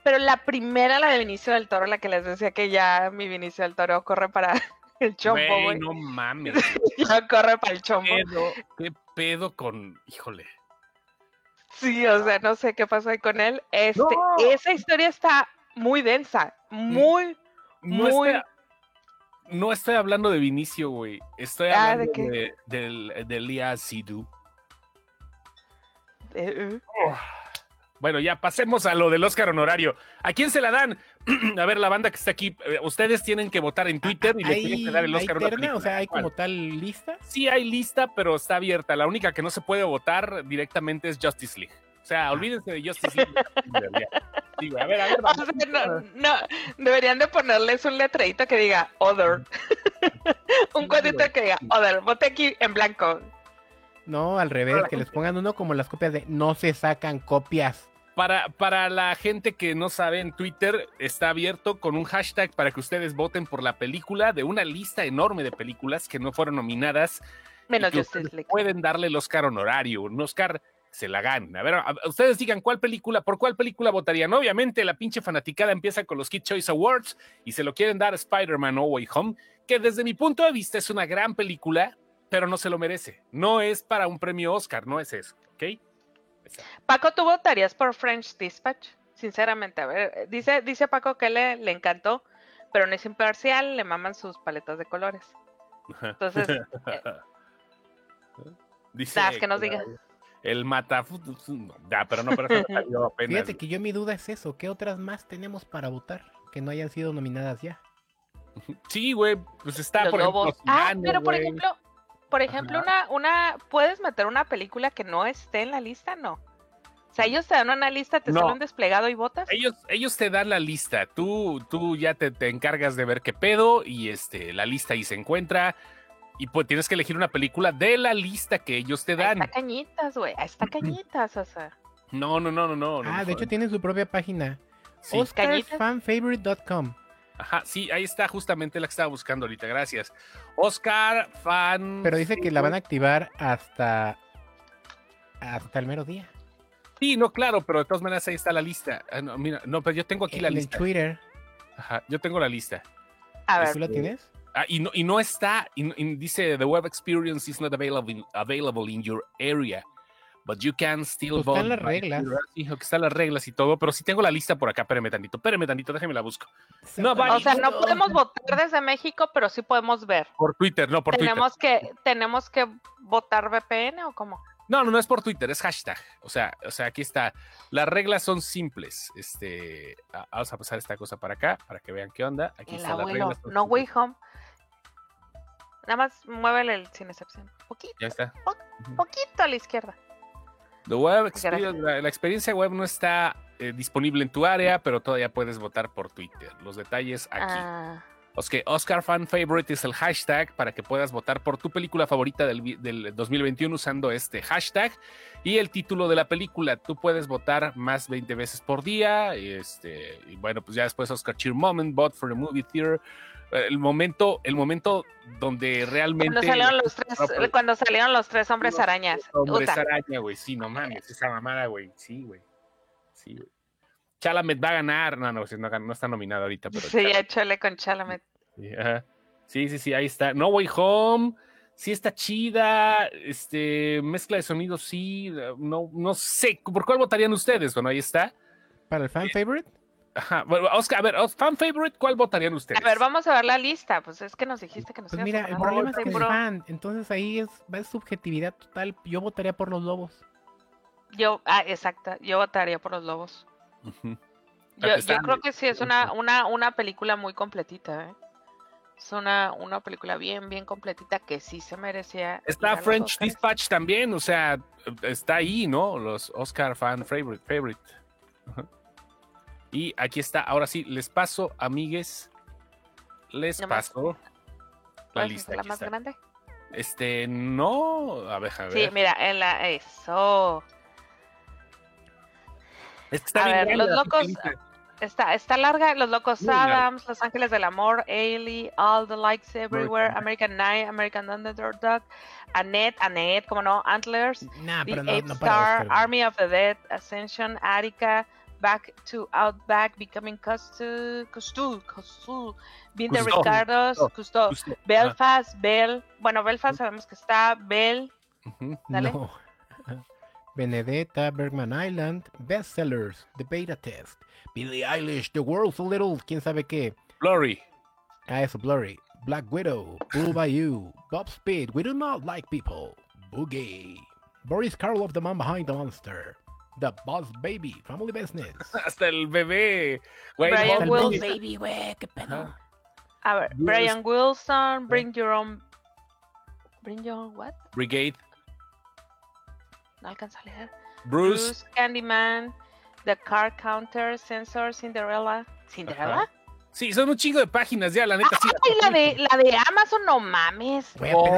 Pero la primera, la de Vinicio del Toro, la que les decía que ya mi Vinicio del Toro corre para el chombo, Güey, güey. no mames. Ya corre para el chombo. pedo, ¿Qué pedo con. Híjole. Sí, o sea, no sé qué pasó ahí con él. Este, No. esa historia está muy densa, muy, No, muy. estoy, no estoy hablando de Vinicio, güey. Estoy Ah, ¿de hablando de, del- de Lia Sidhu. eh, eh. Bueno, ya pasemos a lo del Oscar honorario. ¿A quién se la dan? a ver, la banda que está aquí, eh, ustedes tienen que votar en Twitter y le tienen ¿Hay, que dar el hay Oscar una terna? O sea, ¿hay ¿Cuál? como tal lista? Sí hay lista, pero está abierta. La única que no se puede votar directamente es Justice League. O sea, olvídense de Justice League. Güey, a ver, a ver. O vamos. sea, no, no, deberían de ponerles un letreito que diga Other. un cuadrito que diga Other. Vote aquí en blanco. No, al revés, que les pongan uno como las copias de no se sacan copias. Para, para la gente que no sabe, en Twitter está abierto con un hashtag para que ustedes voten por la película de una lista enorme de películas que no fueron nominadas. Menos y que. Pueden darle el Oscar honorario, un Oscar se la ganan. A ver, a- ustedes digan cuál película, por cuál película votarían. Obviamente la pinche fanaticada empieza con los Kid Choice Awards y se lo quieren dar a Spider-Man No Way Home, que desde mi punto de vista es una gran película, pero no se lo merece. No es para un premio Oscar, no es eso, ¿ok? Paco, ¿tú votarías por French Dispatch? Sinceramente, a ver, dice, dice Paco que le, le encantó, pero no es imparcial, le maman sus paletas de colores. Entonces, eh, Dice das que nos diga. El mata. Ya, pero no, pero eso salió apenas. Fíjate que yo mi duda es eso. ¿Qué otras más tenemos para votar que no hayan sido nominadas ya? Sí, güey, pues está Los por lobos. ejemplo. ah, pero por ejemplo, por ejemplo, una, una, ¿puedes meter una película que no esté en la lista? No. O sea, ellos te dan una lista, te No. sale un desplegado y votas. Ellos, ellos te dan la lista. Tú, tú ya te, te encargas de ver qué pedo y este, la lista ahí se encuentra. Y pues tienes que elegir una película de la lista que ellos te Ahí dan. está cañitas, güey. Ahí está cañitas, o sea. No, no, no, no, no. no, ah, no, de hecho tienen su propia página. sí. OscarsFanfavorite.com. Ajá, sí, ahí está justamente la que estaba buscando ahorita. Gracias. Oscar, fan. Pero dice que la van a activar hasta hasta el mero día. Sí, no, claro, pero de todas maneras ahí está la lista. Ah, no, mira, no, pero yo tengo aquí la en el lista. Twitter. Ajá, yo tengo la lista. A ver, ¿Tú la tienes? Ah, y, no, y no está, y dice the web experience is not available, available in your area, but you can still Pues vote. están las reglas. Twitter. Dijo que están las reglas y todo, pero sí tengo la lista por acá, espérame tantito, espérame tantito, déjame la busco. No, vale. o sea, no podemos votar desde México, pero sí podemos ver. Por Twitter, no por tenemos que, tenemos que votar VPN o cómo? Twitter. No, no, no es por Twitter, es hashtag. O sea, o sea, aquí está. Las reglas son simples. Este, vamos a pasar esta cosa para acá, para que vean qué onda. Aquí El están las abuelo, reglas. no way home. Nada más muévele el sin excepción. Poquito, Ya está. poquito a la izquierda. The web Gracias. experience- la, la experiencia web no está eh, disponible en tu área, pero todavía puedes votar por Twitter. Los detalles aquí. Ah, Oscar Fan Favorite es el hashtag para que puedas votar por tu película favorita del, del 2021 usando este hashtag y el título de la película. Tú puedes votar más 20 veces por día. Y este, y bueno, pues ya después Oscar Cheer Moment, Vote for the Movie Theater. Eh, El momento, el momento donde realmente. cuando salieron los tres, No, pues- cuando salieron los tres hombres arañas. Hombre, Puta. esa araña, güey. Sí, no mames, esa mamada, güey. Sí, güey. Sí, güey. Chalamet va a ganar. No, no, sí, no, está nominado ahorita, pero. Sí, échale con Chalamet. Sí, sí, sí, sí, ahí está. No Way Home. Sí está chida. Este, mezcla de sonidos, sí. No, no sé. ¿Por cuál votarían ustedes? Bueno, ahí está. ¿Para el fan favorite? Ajá. Bueno, Oscar, a ver, Os- fan favorite, ¿cuál votarían ustedes? A ver, vamos a ver la lista. Pues es que nos dijiste que nos Pues mira, a el problema es que es fan. Entonces ahí es, es subjetividad total. Yo votaría por los lobos. Yo, ah, exacto. Yo votaría por los lobos. Yo, yo creo que sí es una, una, una película muy completita, ¿eh? Es una, una película bien, bien completita que sí se merecía. Está French Oscars. Dispatch también, o sea, está ahí, ¿no? Los Oscar fan favorite. favorite. Ajá. Y aquí está, ahora sí, les paso, amigues, les paso la ¿Puedes lista. aquí más está. grande? Este, no, a ver, a ver. Sí, mira, en la, eso. es que está a bien ver, grande los la locos-. Está, está larga, Los Locos Muy larga. Adams, Los Ángeles del Amor, Ailey, All the Lights Everywhere, American Night, American Underdog, Annette, Annette, como no, Antlers, Nah, The pero no, Ape no Star. Army of the Dead, Ascension, Attica, Back to Outback, Becoming Custu, Custu, Custu, Being the Cousteau. Ricardos, Cousteau. Custo, Justo. Ajá. Belfast, Bell, bueno, Belfast sabemos que está, Bell, Ujú. dale. No. Benedetta, Bergman Island, Bestsellers, The Beta Test, Billie Eilish, The World's a Little, quién sabe qué. Glory. Ah, eso, Blurry. Black Widow, Bull Bayou, Bob Speed, We Do Not Like People, Boogie, Boris Karloff, The Man Behind the Monster, The Boss Baby, Family Business. Hasta el bebé. Güey, Brian Wilson. Baby, güey, qué pedo. A ver, Bruce. Brian Wilson, Bring Your Own, Bring Your Own, what? Brigade. No alcanza a leer. Bruce. Bruce, Candyman, The Car Counter, Sensor, Cinderella. ¿Cinderella? Sí, son un chingo de páginas ya, la neta. sí. Ay, la de, la de Amazon, no mames. Oh.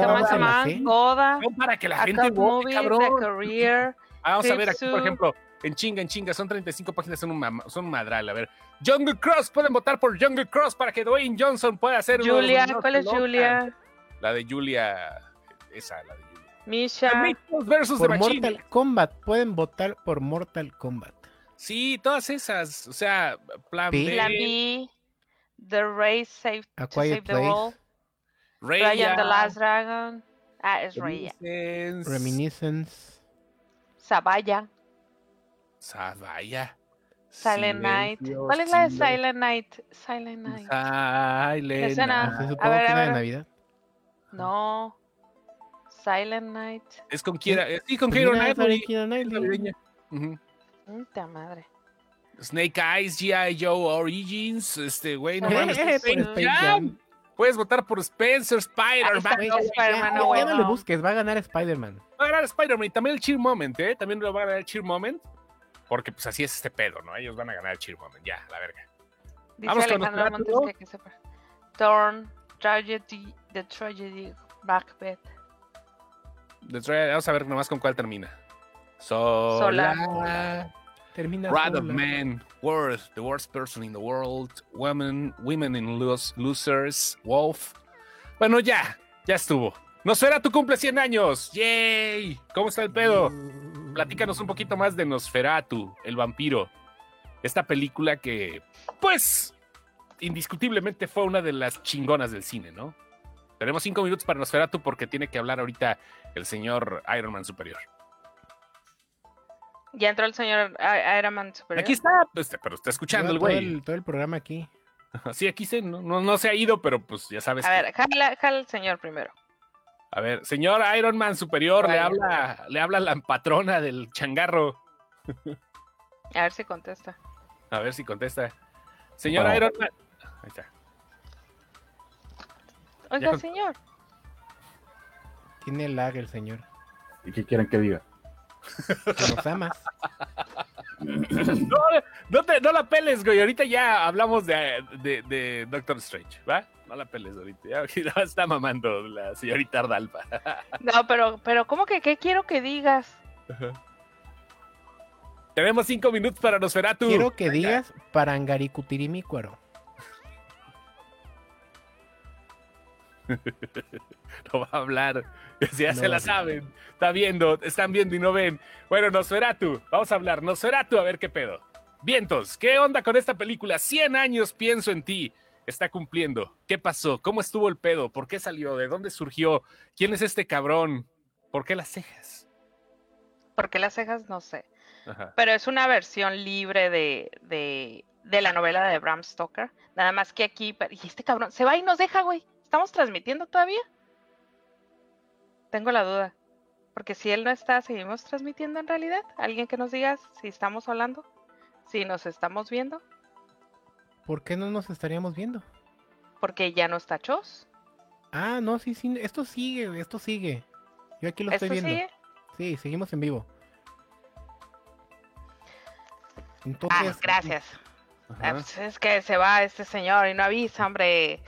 Goda, No, para que la gente vote, Movie, cabrón. The Career. Ah, vamos a ver aquí, por ejemplo, en chinga, en chinga. Son 35 páginas, son un, son un madral. A ver, Jungle Cross, pueden votar por Jungle Cross para que Dwayne Johnson pueda hacer. Julia, unos ¿cuál es locas. Julia? La de Julia, esa, la de Julia. Misha. Versus Por. Mortal Kombat. Pueden votar por Mortal Kombat. Sí, todas esas. O sea, Plan. B, Plan B. The Race Save, A to Save the. World. Raya, Raya the Last Dragon. Ah, es Raya. Reminiscence, Reminiscence. Sabaya. Sabaya. Silent Night. ¿Cuál es la de. Silent Night? Silent Night. Silent Night. ver, a de. Navidad. No. Silent Night. Es con Kira, eh, sí, con Pues mira, Knightley. Puta madre. Snake Eyes, G.I. Joe Origins, este güey, no mames, Space Jam. Puedes votar por Spencer, Spider-Man. Güey, no, ya- no, ya bueno. no le busques, va a ganar Spider-Man. Va a ganar Spider-Man y también el Cheer Moment, ¿eh? También lo va a ganar el Cheer Moment. Porque pues así es este pedo, ¿no? Ellos van a ganar el Cheer Moment, ya, la verga. Dice Vamos Alejandro Montes que, que sepa. Thorn, Tragedy, The Tragedy, Macbeth. The Tra- Vamos a ver nomás con cuál termina. Sola. Termina Wrath of sola. Man, Worth, The Worst Person in the World, Women, Women in Los- Losers, Wolf. Bueno, ya, ya estuvo. Nosferatu cumple 100 años. ¡Yay! ¿Cómo está el pedo? Platícanos un poquito más de Nosferatu, el vampiro. Esta película que, pues, indiscutiblemente fue una de las chingonas del cine, ¿no? Tenemos cinco minutos para Nosferatu porque tiene que hablar ahorita el señor Iron Man Superior. Ya entró el señor Iron Man Superior. Aquí está, pues, pero está escuchando el güey. todo el programa aquí. Sí, aquí se, no, no, no se ha ido, pero pues ya sabes. A que- ver, jala, jala el señor primero. a ver, señor Iron Man Superior, le habla, le habla la patrona del changarro. A ver si contesta. A ver si contesta. Señor Oh. Iron Man. Ahí está. Oiga, con- señor. Tiene lag el señor. ¿Y qué quieren que diga? Que nos amas. No, no, te- no la peles, güey. Ahorita ya hablamos de, de- de Doctor Strange, ¿va? No la peles ahorita. Ya, está mamando la señorita Ardalpa. No, pero, pero ¿cómo que qué quiero que digas? Tenemos cinco minutos para Nosferatu. Quiero que digas Parangaricutirimícuaro. No va a hablar. Ya No se la saben. Está viendo, están viendo y no ven. Bueno, Nosferatu. Vamos a hablar. Nosferatu, a ver qué pedo. Vientos, ¿qué onda con esta película? 100 años pienso en ti. Está cumpliendo. ¿Qué pasó? ¿Cómo estuvo el pedo? ¿Por qué salió? ¿De dónde surgió? ¿Quién es este cabrón? ¿Por qué las cejas? ¿Por qué las cejas? No sé. Ajá. Pero es una versión libre de, de, de la novela de Bram Stoker. Nada más que aquí. Y este cabrón se va y nos deja, güey. ¿Estamos transmitiendo todavía? Tengo la duda. Porque si él no está, ¿seguimos transmitiendo en realidad? ¿Alguien que nos diga si estamos hablando? Si nos estamos viendo. ¿Por qué no nos estaríamos viendo? Porque ya no está Chos. Ah, no, sí, sí. Esto sigue, esto sigue. Yo aquí lo ¿Esto estoy viendo. sigue? Sí, seguimos en vivo. Ah, Entonces, gracias. Ah, Ajá. pues es que se va este señor y no avisa, hombre.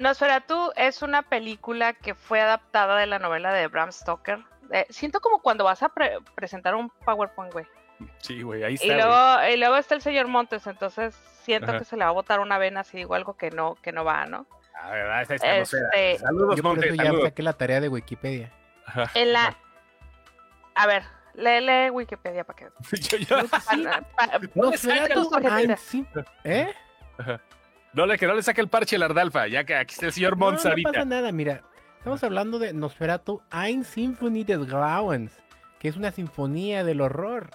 Nosferatu es una película que fue adaptada de la novela de Bram Stoker. Eh, siento como cuando vas a pre- presentar un PowerPoint, güey. Sí, güey, ahí está. Y güey. luego, y luego está el señor Montes, entonces siento Ajá. que se le va a botar una vena si digo algo que no, que no va, ¿no? Ah, verdad, está Nosferatu. Este- Saludos, yo por Monte, eso ya saludos. saqué la tarea de Wikipedia. Ajá. En la... A ver, lee, lee Wikipedia para que... Yo- yo- pa- pa- No saques Nosferatu el No le, que no le saque el parche al Ardalfa, ya que aquí está el señor Mons no ahorita. pasa nada, mira. Estamos hablando de Nosferatu Ein Symphonie des Grauens, que es una sinfonía del horror.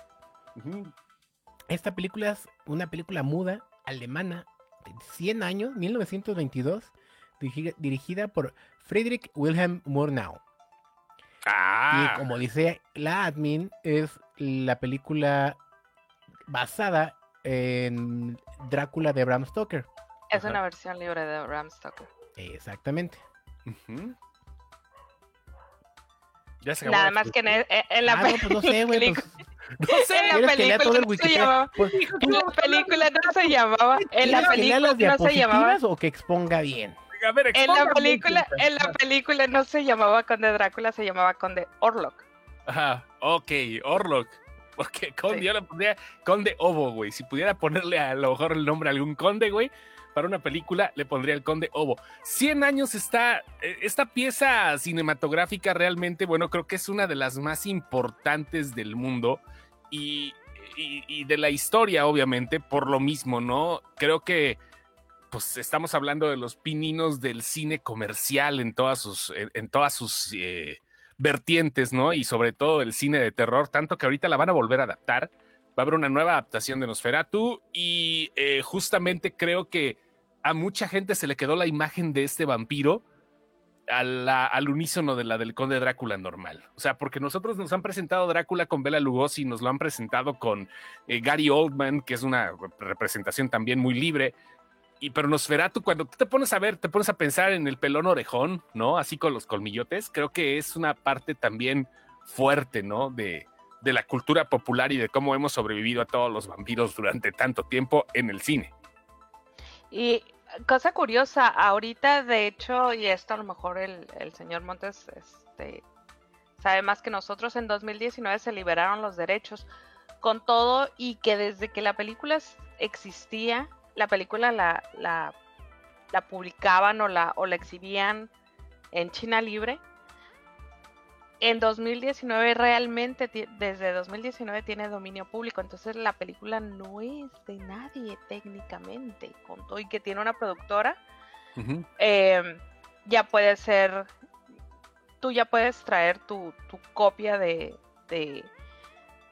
Esta película es una película muda alemana de 100 años, 1922, dirigida, dirigida por Friedrich Wilhelm Murnau. Ah, Y como dice la admin, es la película basada en Drácula de Bram Stoker. Es Ajá. una versión libre de Bram Stoker. Exactamente. Ujú. Ya se acabó Nada más que en, en la Ah, no, pues no sé, güey. pues, No sé, en la ¿quieres que lea todo película el no se llamaba. Pues, En la película no se llamaba. En la ¿quieres que lea película las no se llamaba. diapositivas o que exponga bien? a ver, En la película, en la película no se llamaba Conde Drácula, se llamaba Conde Orlok. Ajá, ok, Orlok. Porque conde, Sí. yo le pondría conde Ovo, güey. Si pudiera ponerle a lo mejor el nombre a algún conde, güey, para una película, le pondría el conde Ovo. 100 años está, eh, esta pieza cinematográfica realmente, bueno, creo que es una de las más importantes del mundo y, de la historia, obviamente, por lo mismo, ¿no? Creo que pues estamos hablando de los pininos del cine comercial en todas sus, en, todas sus eh, vertientes, ¿no? Y sobre todo el cine de terror, tanto que ahorita la van a volver a adaptar. Va a haber una nueva adaptación de Nosferatu y eh, justamente creo que a mucha gente se le quedó la imagen de este vampiro al unísono de la del Conde Drácula normal. O sea, porque nosotros nos han presentado Drácula con Bela Lugosi, nos lo han presentado con eh, Gary Oldman, que es una representación también muy libre. Y pero Nosferatu, cuando te pones a ver, te pones a pensar en el pelón orejón, ¿no? Así con los colmillotes, creo que es una parte también fuerte, ¿no? De, de la cultura popular y de cómo hemos sobrevivido a todos los vampiros durante tanto tiempo en el cine. Y cosa curiosa, ahorita de hecho, y esto a lo mejor el, el señor Montes este, sabe más que nosotros, en 2019 se liberaron los derechos con todo y que desde que la película existía, la película la, la, la publicaban o la, o la exhibían en China Libre. En 2019 realmente, desde 2019 tiene dominio público, entonces la película no es de nadie técnicamente, con todo y que tiene una productora, eh, ya puede ser, tú ya puedes traer tu, tu copia de, de,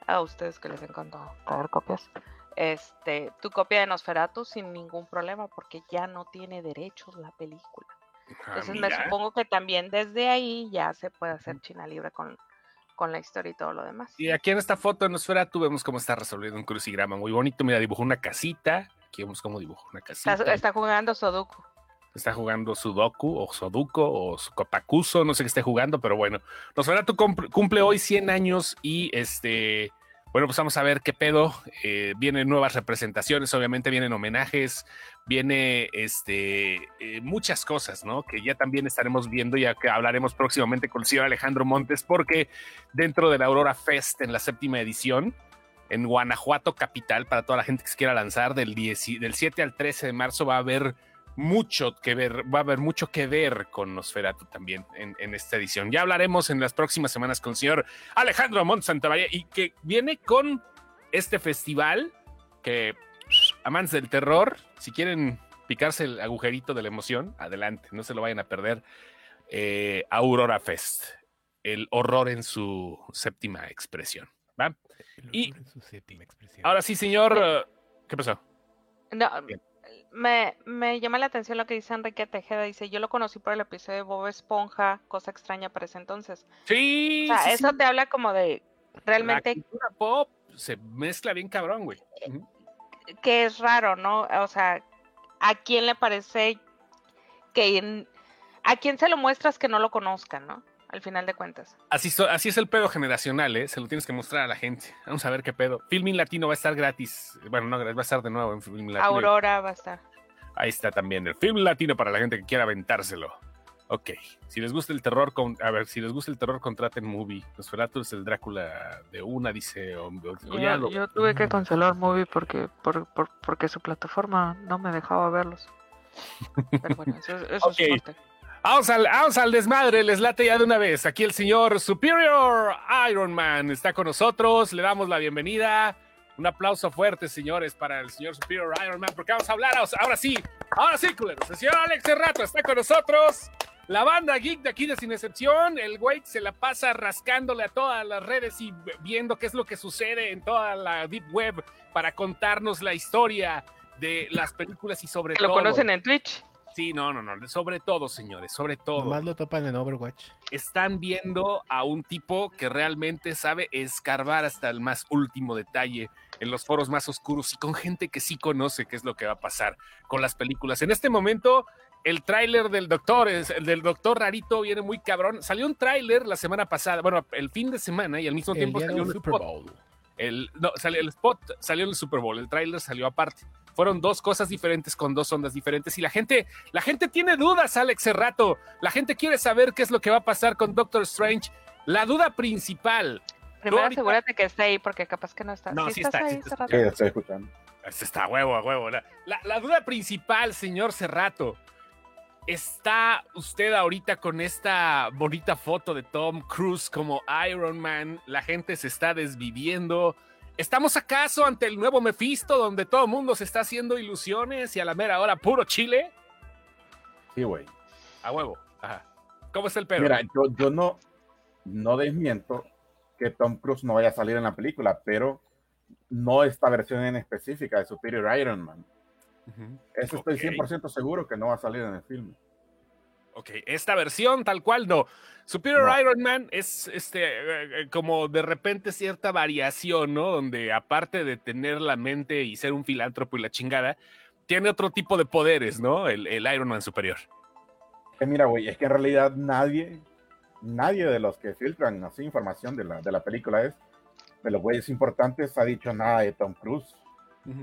a ustedes que les encanta traer copias, este, tu copia de Nosferatu sin ningún problema, porque ya no tiene derechos la película. Ah, Entonces me supongo que también desde ahí ya se puede hacer China libre con, con la historia y todo lo demás. Y aquí en esta foto de Nosferatu vemos cómo está resolviendo un crucigrama muy bonito. Mira, dibujó una casita. Aquí vemos cómo dibujó una casita. Está, está jugando Sudoku. Está jugando Sudoku o Soduco o Copacuso, no sé qué esté jugando, pero bueno. Nosferatu cum- cumple hoy 100 años y este, bueno, pues vamos a ver qué pedo. Eh, vienen nuevas representaciones, obviamente vienen homenajes, viene este, eh, muchas cosas, ¿no? Que ya también estaremos viendo, ya que hablaremos próximamente con el señor Alejandro Montes, porque dentro de la Aurora Fest en la séptima edición, en Guanajuato capital, para toda la gente que se quiera lanzar, del, 10 y- del 7 al 13 de marzo va a haber mucho que ver, va a haber mucho que ver con Nosferatu también en, en esta edición. Ya hablaremos en las próximas semanas con el señor Alejandro Montt Santamaría y que viene con este festival que amantes del terror, si quieren picarse el agujerito de la emoción, adelante, no se lo vayan a perder. Eh, Aurora Fest, el horror en su séptima expresión. ¿va? Y- En su séptima expresión. Ahora sí, señor, ¿qué pasó? No, Bien. Me, me llama la atención lo que dice Enrique Tejeda. Dice, yo lo conocí por el episodio de Bob Esponja, cosa extraña para ese entonces. Sí, O sea, sí, eso sí. te habla como de realmente La cultura pop se mezcla bien cabrón, güey. Que es raro, ¿no? O sea, ¿a quién le parece que en- a quién se lo muestras que no lo conozcan, ¿no? Al final de cuentas. Así, so- así es el pedo generacional, ¿eh? Se lo tienes que mostrar a la gente. Vamos a ver qué pedo. Filmin Latino va a estar gratis. Bueno, no, va a estar de nuevo en Filmin Latino. Aurora va a estar. Ahí está también el Film Latino para la gente que quiera aventárselo. Ok. Si les gusta el terror, con, a ver, si les gusta el terror, contraten Movie. Nosferatu es el Drácula de una, dice. o- o- o ya lo- yo tuve que cancelar Movie porque, por, por- porque su plataforma no me dejaba verlos. Pero bueno, eso, eso Ok. es. Vamos al, vamos al desmadre, les late ya de una vez. Aquí el señor Superior Iron Man está con nosotros. Le damos la bienvenida. Un aplauso fuerte, señores, para el señor Superior Iron Man, porque vamos a hablar ahora sí, ahora sí, culeros. El señor Alex Serrato está con nosotros. La banda geek de aquí de Sin Excepción, el güey se la pasa rascándole a todas las redes y viendo qué es lo que sucede en toda la deep web para contarnos la historia de las películas y sobre lo todo. conocen en Twitch. Sí, no, no, no, sobre todo, señores, sobre todo Nomás lo topan en Overwatch. están viendo a un tipo que realmente sabe escarbar hasta el más último detalle en los foros más oscuros y con gente que sí conoce qué es lo que va a pasar con las películas. En este momento, el tráiler del doctor, el del doctor Rarito viene muy cabrón. Salió un tráiler la semana pasada, bueno, el fin de semana y al mismo El tiempo salió un Super. Bowl. El, no, salió, el spot salió en el Super Bowl, el tráiler salió aparte. Fueron dos cosas diferentes con dos ondas diferentes y la gente, la gente tiene dudas, Alex Serrato. La gente quiere saber qué es lo que va a pasar con Doctor Strange. La duda principal, Primero ahorita- asegúrate que esté ahí porque capaz que no está. No, ¿Sí sí está, ahí, sí está Cerrato? Sí, estoy escuchando. Este está a huevo, a huevo. La, la- la duda principal, señor Cerrato. ¿Está usted ahorita con esta bonita foto de Tom Cruise como Iron Man? La gente se está desviviendo. ¿Estamos acaso ante el nuevo Mephisto donde todo el mundo se está haciendo ilusiones y a la mera hora puro chile? Sí, güey. A huevo. Ajá. ¿Cómo está el pedo? Mira, yo, yo no, no desmiento que Tom Cruise no vaya a salir en la película, pero no esta versión en específica de Superior Iron Man. Eso estoy 100% seguro que no va a salir en el filme. Ok, esta versión tal cual no. Superior No. Iron Man es este eh, eh, como de repente cierta variación, ¿no? Donde aparte de tener la mente y ser un filántropo y la chingada, tiene otro tipo de poderes, ¿no? El, el Iron Man superior. Que mira, güey, es que en realidad nadie, nadie de los que filtran así información de la, de la película es, de los güeyes importantes, ha dicho nada de Tom Cruise. Yo-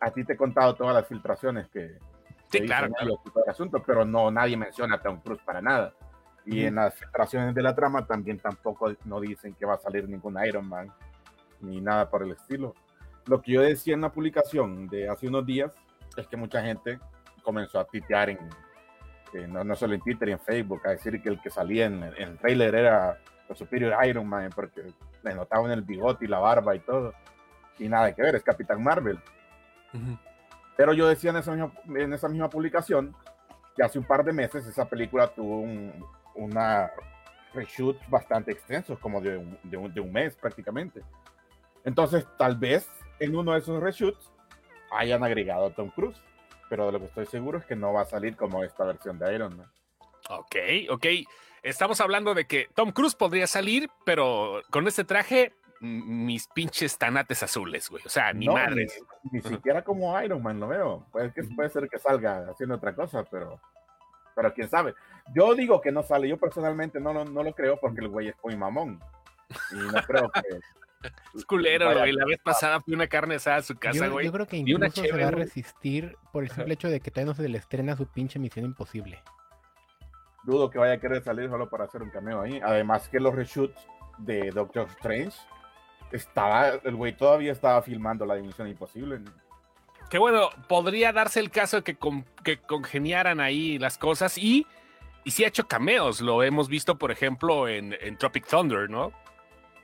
a ti te he contado todas las filtraciones que, Sí, que claro. claro. el asunto, pero no, nadie menciona a Tom Cruise para nada. Y en las filtraciones de la trama también tampoco no dicen que va a salir ningún Iron Man, ni nada por el estilo. Lo que yo decía en la publicación de hace unos días es que mucha gente comenzó a titear en, en- no, no solo en Twitter y en Facebook, a decir que el que salía en, el- en el trailer era el Superior Iron Man, porque le notaban el bigote y la barba y todo. Y nada que ver, es Capitán Marvel. Ujú. Pero yo decía en esa misma, en esa misma publicación que hace un par de meses esa película tuvo un, una reshoot bastante extenso, como de un, de, un, de un mes prácticamente. Entonces, tal vez en uno de esos reshoots hayan agregado a Tom Cruise, pero de lo que estoy seguro es que no va a salir como esta versión de Iron Man. Ok, ok. Estamos hablando de que Tom Cruise podría salir, pero con este traje, mis pinches tanates azules, güey. O sea, ni No, madres. Ni, ni siquiera como Iron Man lo veo. Puede, que, puede ser que salga haciendo otra cosa, pero, pero quién sabe. Yo digo que no sale. Yo personalmente no, lo- no lo creo porque el güey es muy mamón. Y no creo que. Es culero, güey. La vez pasada fui una carne asada a su casa, Yo, güey. yo creo que Y una incluso se chévere, va a resistir por el simple hecho de que todavía no se le estrena su pinche Misión Imposible. dudo que vaya a querer salir solo para hacer un cameo ahí. Además que los reshoots de Doctor Strange estaba, el güey todavía estaba filmando la Dimensión Imposible. Que bueno, podría darse el caso de que, con- que congeniaran ahí las cosas y, y sí ha hecho cameos. Lo hemos visto, por ejemplo, en, en Tropic Thunder, ¿no?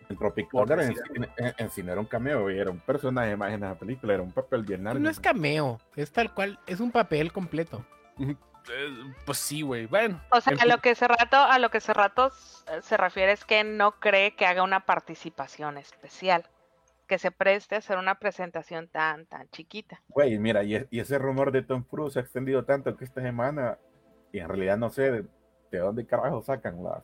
En Tropic Thunder en, en- en cine era un cameo, güey, era un personaje más en la película, era un papel bien largo. No es cameo, es tal cual, es un papel completo. Eh, pues sí, güey. Bueno. O sea, a lo que Cerrato, a lo que Cerrato s- se refiere es que no cree que haga una participación especial, que se preste a hacer una presentación tan, tan chiquita. Güey, mira, y, y ese rumor de Tom Cruise se ha extendido tanto que esta semana, y en realidad no sé de, de dónde carajo sacan las,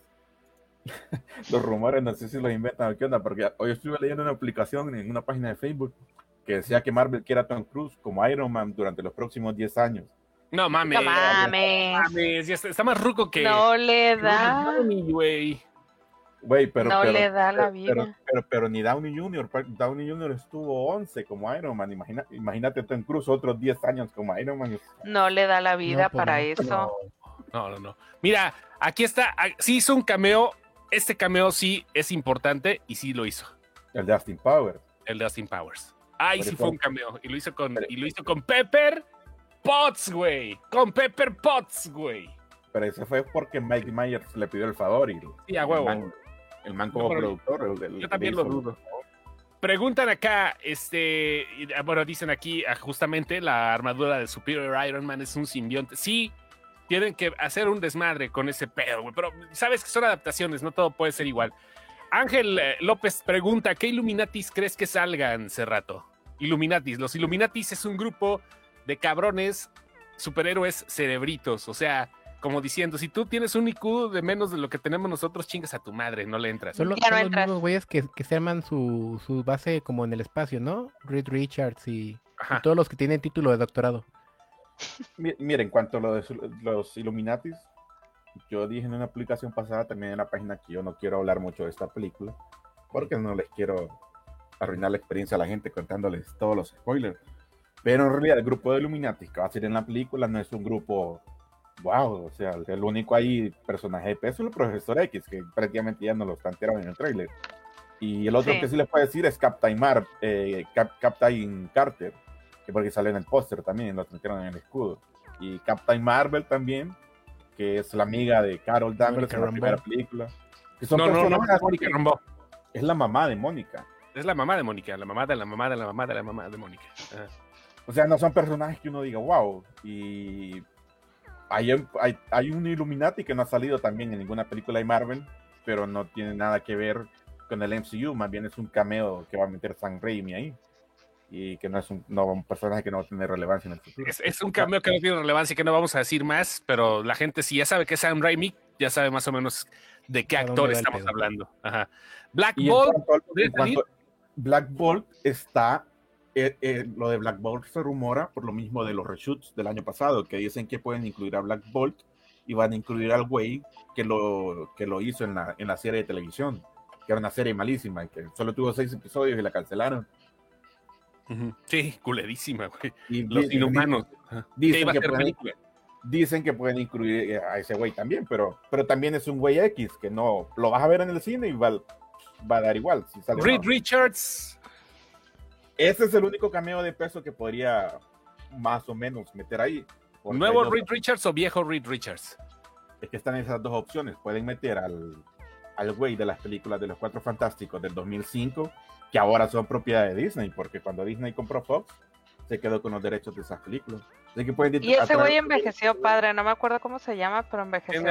los rumores, no sé si los inventan o qué onda, porque hoy estuve leyendo una publicación en una página de Facebook que decía que Marvel quiere a Tom Cruise como Iron Man durante los próximos 10 años. No mames. No mames, mames, ya está, está más ruco que. no le da, güey. Güey, pero, no pero, le da la pero, pero, vida. pero, pero ni Downey Jr., Downey Jr. estuvo 11 como Iron Man, imagina, imagínate Tom Cruise otros 10 años como Iron Man. No le da la vida para no. eso. No, no, no. Mira, aquí está. Sí hizo un cameo. Este cameo sí es importante y sí lo hizo. El de Austin Powers. El de Austin Powers. Ay, Por sí fue un cameo. Y lo hizo con, y lo hizo con Pepper Potts, güey. Con Pepper Potts, güey. Pero eso fue porque Mike Myers le pidió el favor y Sí, a huevo. el man, el man como No, productor. el- el- Yo también lo dudo. Preguntan acá, este, ah, bueno, dicen aquí ah, justamente la armadura de Superior Iron Man es un simbionte. Sí, tienen que hacer un desmadre con ese pedo, güey, pero sabes que son adaptaciones, no todo puede ser igual. Ángel eh, López pregunta, ¿qué Illuminatis crees que salgan hace rato? Illuminatis, los Illuminatis es un grupo de cabrones superhéroes cerebritos, o sea, como diciendo, si tú tienes un IQ de menos de lo que tenemos nosotros, chingas a tu madre, no le entras. Son, los- Ya no los entras. mismos güeyes que, que se arman su, su base como en el espacio, ¿no? Reed Richards y, y todos los que tienen título de doctorado. Mi- Mira, en cuanto a lo de los Illuminatis, yo dije en una publicación pasada también en la página que yo no quiero hablar mucho de esta película, porque no les quiero arruinar la experiencia a la gente contándoles todos los spoilers. Pero en realidad el grupo de Illuminatis que va a ser en la película no es un grupo wow, o sea, el único ahí personaje de peso es el profesor X, que prácticamente ya no lo tantearon en el trailer. Y el otro Sí. que sí les puedo decir es Captain, Mar eh, Cap- Captain Carter, que porque sale en el póster también, lo trajeron en el escudo. Y Captain Marvel también, que es la amiga de Carol Danvers en la primera película. Que son No, no, no, personajes es la mamá de Mónica. Es la mamá de Mónica, la mamá de la mamá de la mamá de la mamá de Mónica. O sea, no son personajes que uno diga, wow. Y hay, hay, hay un Illuminati que no ha salido también en ninguna película de Marvel, pero no tiene nada que ver con el MCU. Más bien es un cameo que va a meter Sam Raimi ahí. Y que no es un, no, un personaje que no va a tener relevancia en el futuro. Es, es un cambio que no tiene relevancia, que no vamos a decir más, pero la gente, si ya sabe que es Sam Raimi, ya sabe más o menos de qué ¿A dónde actor estamos hablando. Ajá. Black Y Bolt, cuanto al- ¿podría en cuanto- Black Bolt está. Eh, eh, lo de Black Bolt se rumora por lo mismo de los reshoots del año pasado, que dicen que pueden incluir a Black Bolt y van a incluir al güey que lo, que lo hizo en la, en la serie de televisión, que era una serie malísima que solo tuvo seis episodios y la cancelaron. Sí, culerísima, güey. Y Los inhumanos. Dicen Que pueden-. Dicen que pueden incluir eh, a ese güey también, pero, pero también es un güey X, que no lo vas a ver en el cine y va, va a dar igual. Si sale Reed. Richards, Ese es el único cameo de peso que podría más o menos meter ahí. nuevo Reed Richards o viejo Reed Richards. Es que están esas dos opciones. Pueden meter al, al güey de las películas de los Cuatro Fantásticos del 2005, que ahora son propiedad de Disney, porque cuando Disney compró Fox, se quedó con los derechos de esas películas. Así que pueden Y ese güey envejeció padre, no me acuerdo cómo se llama, pero envejeció.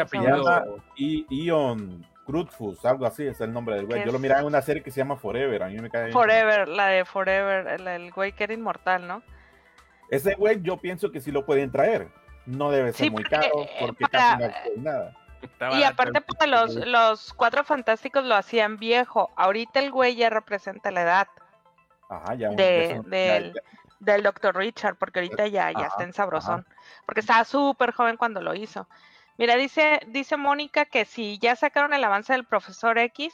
Ion Crutfus, algo así es el nombre del güey. ¿Qué Yo lo miraba en una serie que se llama Forever. A mí me cae bien. Forever, la de Forever, el, el güey que era inmortal, ¿no? Ese güey yo pienso que sí lo pueden traer. No debe ser Sí, muy porque, caro eh, porque para- casi no hay nada. Y aparte para los, los cuatro fantásticos lo hacían viejo. Ahorita el güey ya representa la edad Ajá, ya de- ya son- del- ya- del Dr. Richard, porque ahorita ya, ya Ajá, está en sabrosón. Porque estaba súper joven cuando lo hizo. Mira, dice, dice Mónica que si ya sacaron el avance del profesor X,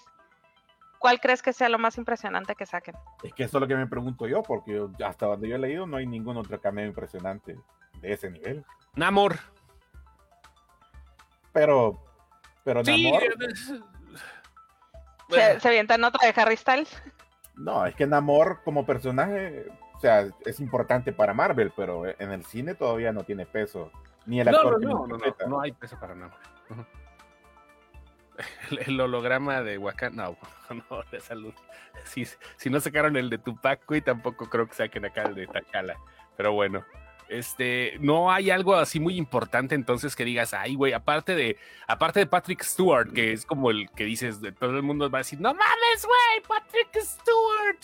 ¿cuál crees que sea lo más impresionante que saquen? Es que eso es lo que me pregunto yo, porque yo- hasta donde yo he leído no hay ningún otro cameo impresionante de ese nivel. Namor. Pero, pero Sí, Namor, es- ¿Se, se avientan otra de Harry Styles? no, es que Namor como personaje, o sea, es importante para Marvel, pero en el cine todavía no tiene peso. Ni el no, actor no, no, no, no, hay peso para. Ujú. El, holograma de Wakanda, no, no, de salud. Si, si no sacaron el de Tupac, güey, tampoco creo que saquen acá el de T'Challa. Pero bueno, este, no hay algo así muy importante entonces que digas, ay, güey, aparte de, aparte de Patrick Stewart, que es como el que dices, de todo el mundo va a decir, no mames, güey, Patrick Stewart.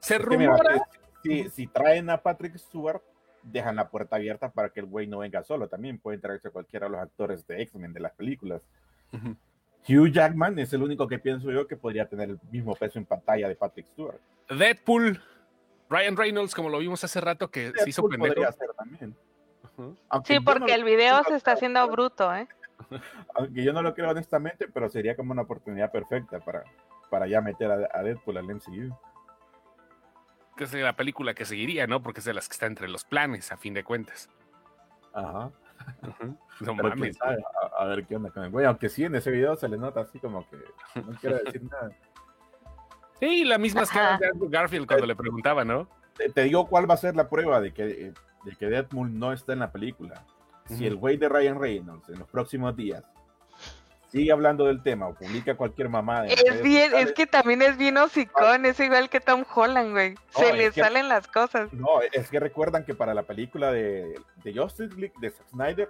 Se rumora. si, si traen a Patrick Stewart, dejan la puerta abierta para que el güey no venga solo. También pueden traerse cualquiera de los actores de X-Men de las películas. Hugh Jackman es el único que pienso yo que podría tener el mismo peso en pantalla de Patrick Stewart. Deadpool, Ryan Reynolds, como lo vimos hace rato, que se hizo Deadpool pendejo. podría ser también. Sí, no porque el video se está haciendo bruto, ¿eh? Aunque yo no lo creo honestamente, pero sería como una oportunidad perfecta para, para ya meter a, a Deadpool al MCU. Que es la película que seguiría, ¿no? Porque es de las que está entre los planes, a fin de cuentas. Ajá. No Pero quién mames. sabe, a, a ver qué onda con el güey. Aunque sí, en ese video se le nota así como que no quiero decir nada. Sí, la misma Ajá. cara de Andrew Garfield cuando le preguntaba, ¿no? Te, te digo cuál va a ser la prueba de que, de que Deadpool no está en la película. Si el güey de Ryan Reynolds en los próximos días sigue hablando del tema o publica cualquier mamada. Es bien, es que también es bien hocicón, es igual que Tom Holland, güey. Se le que- salen las cosas. No, es que recuerdan que para la película de, de Justice League de Zack Snyder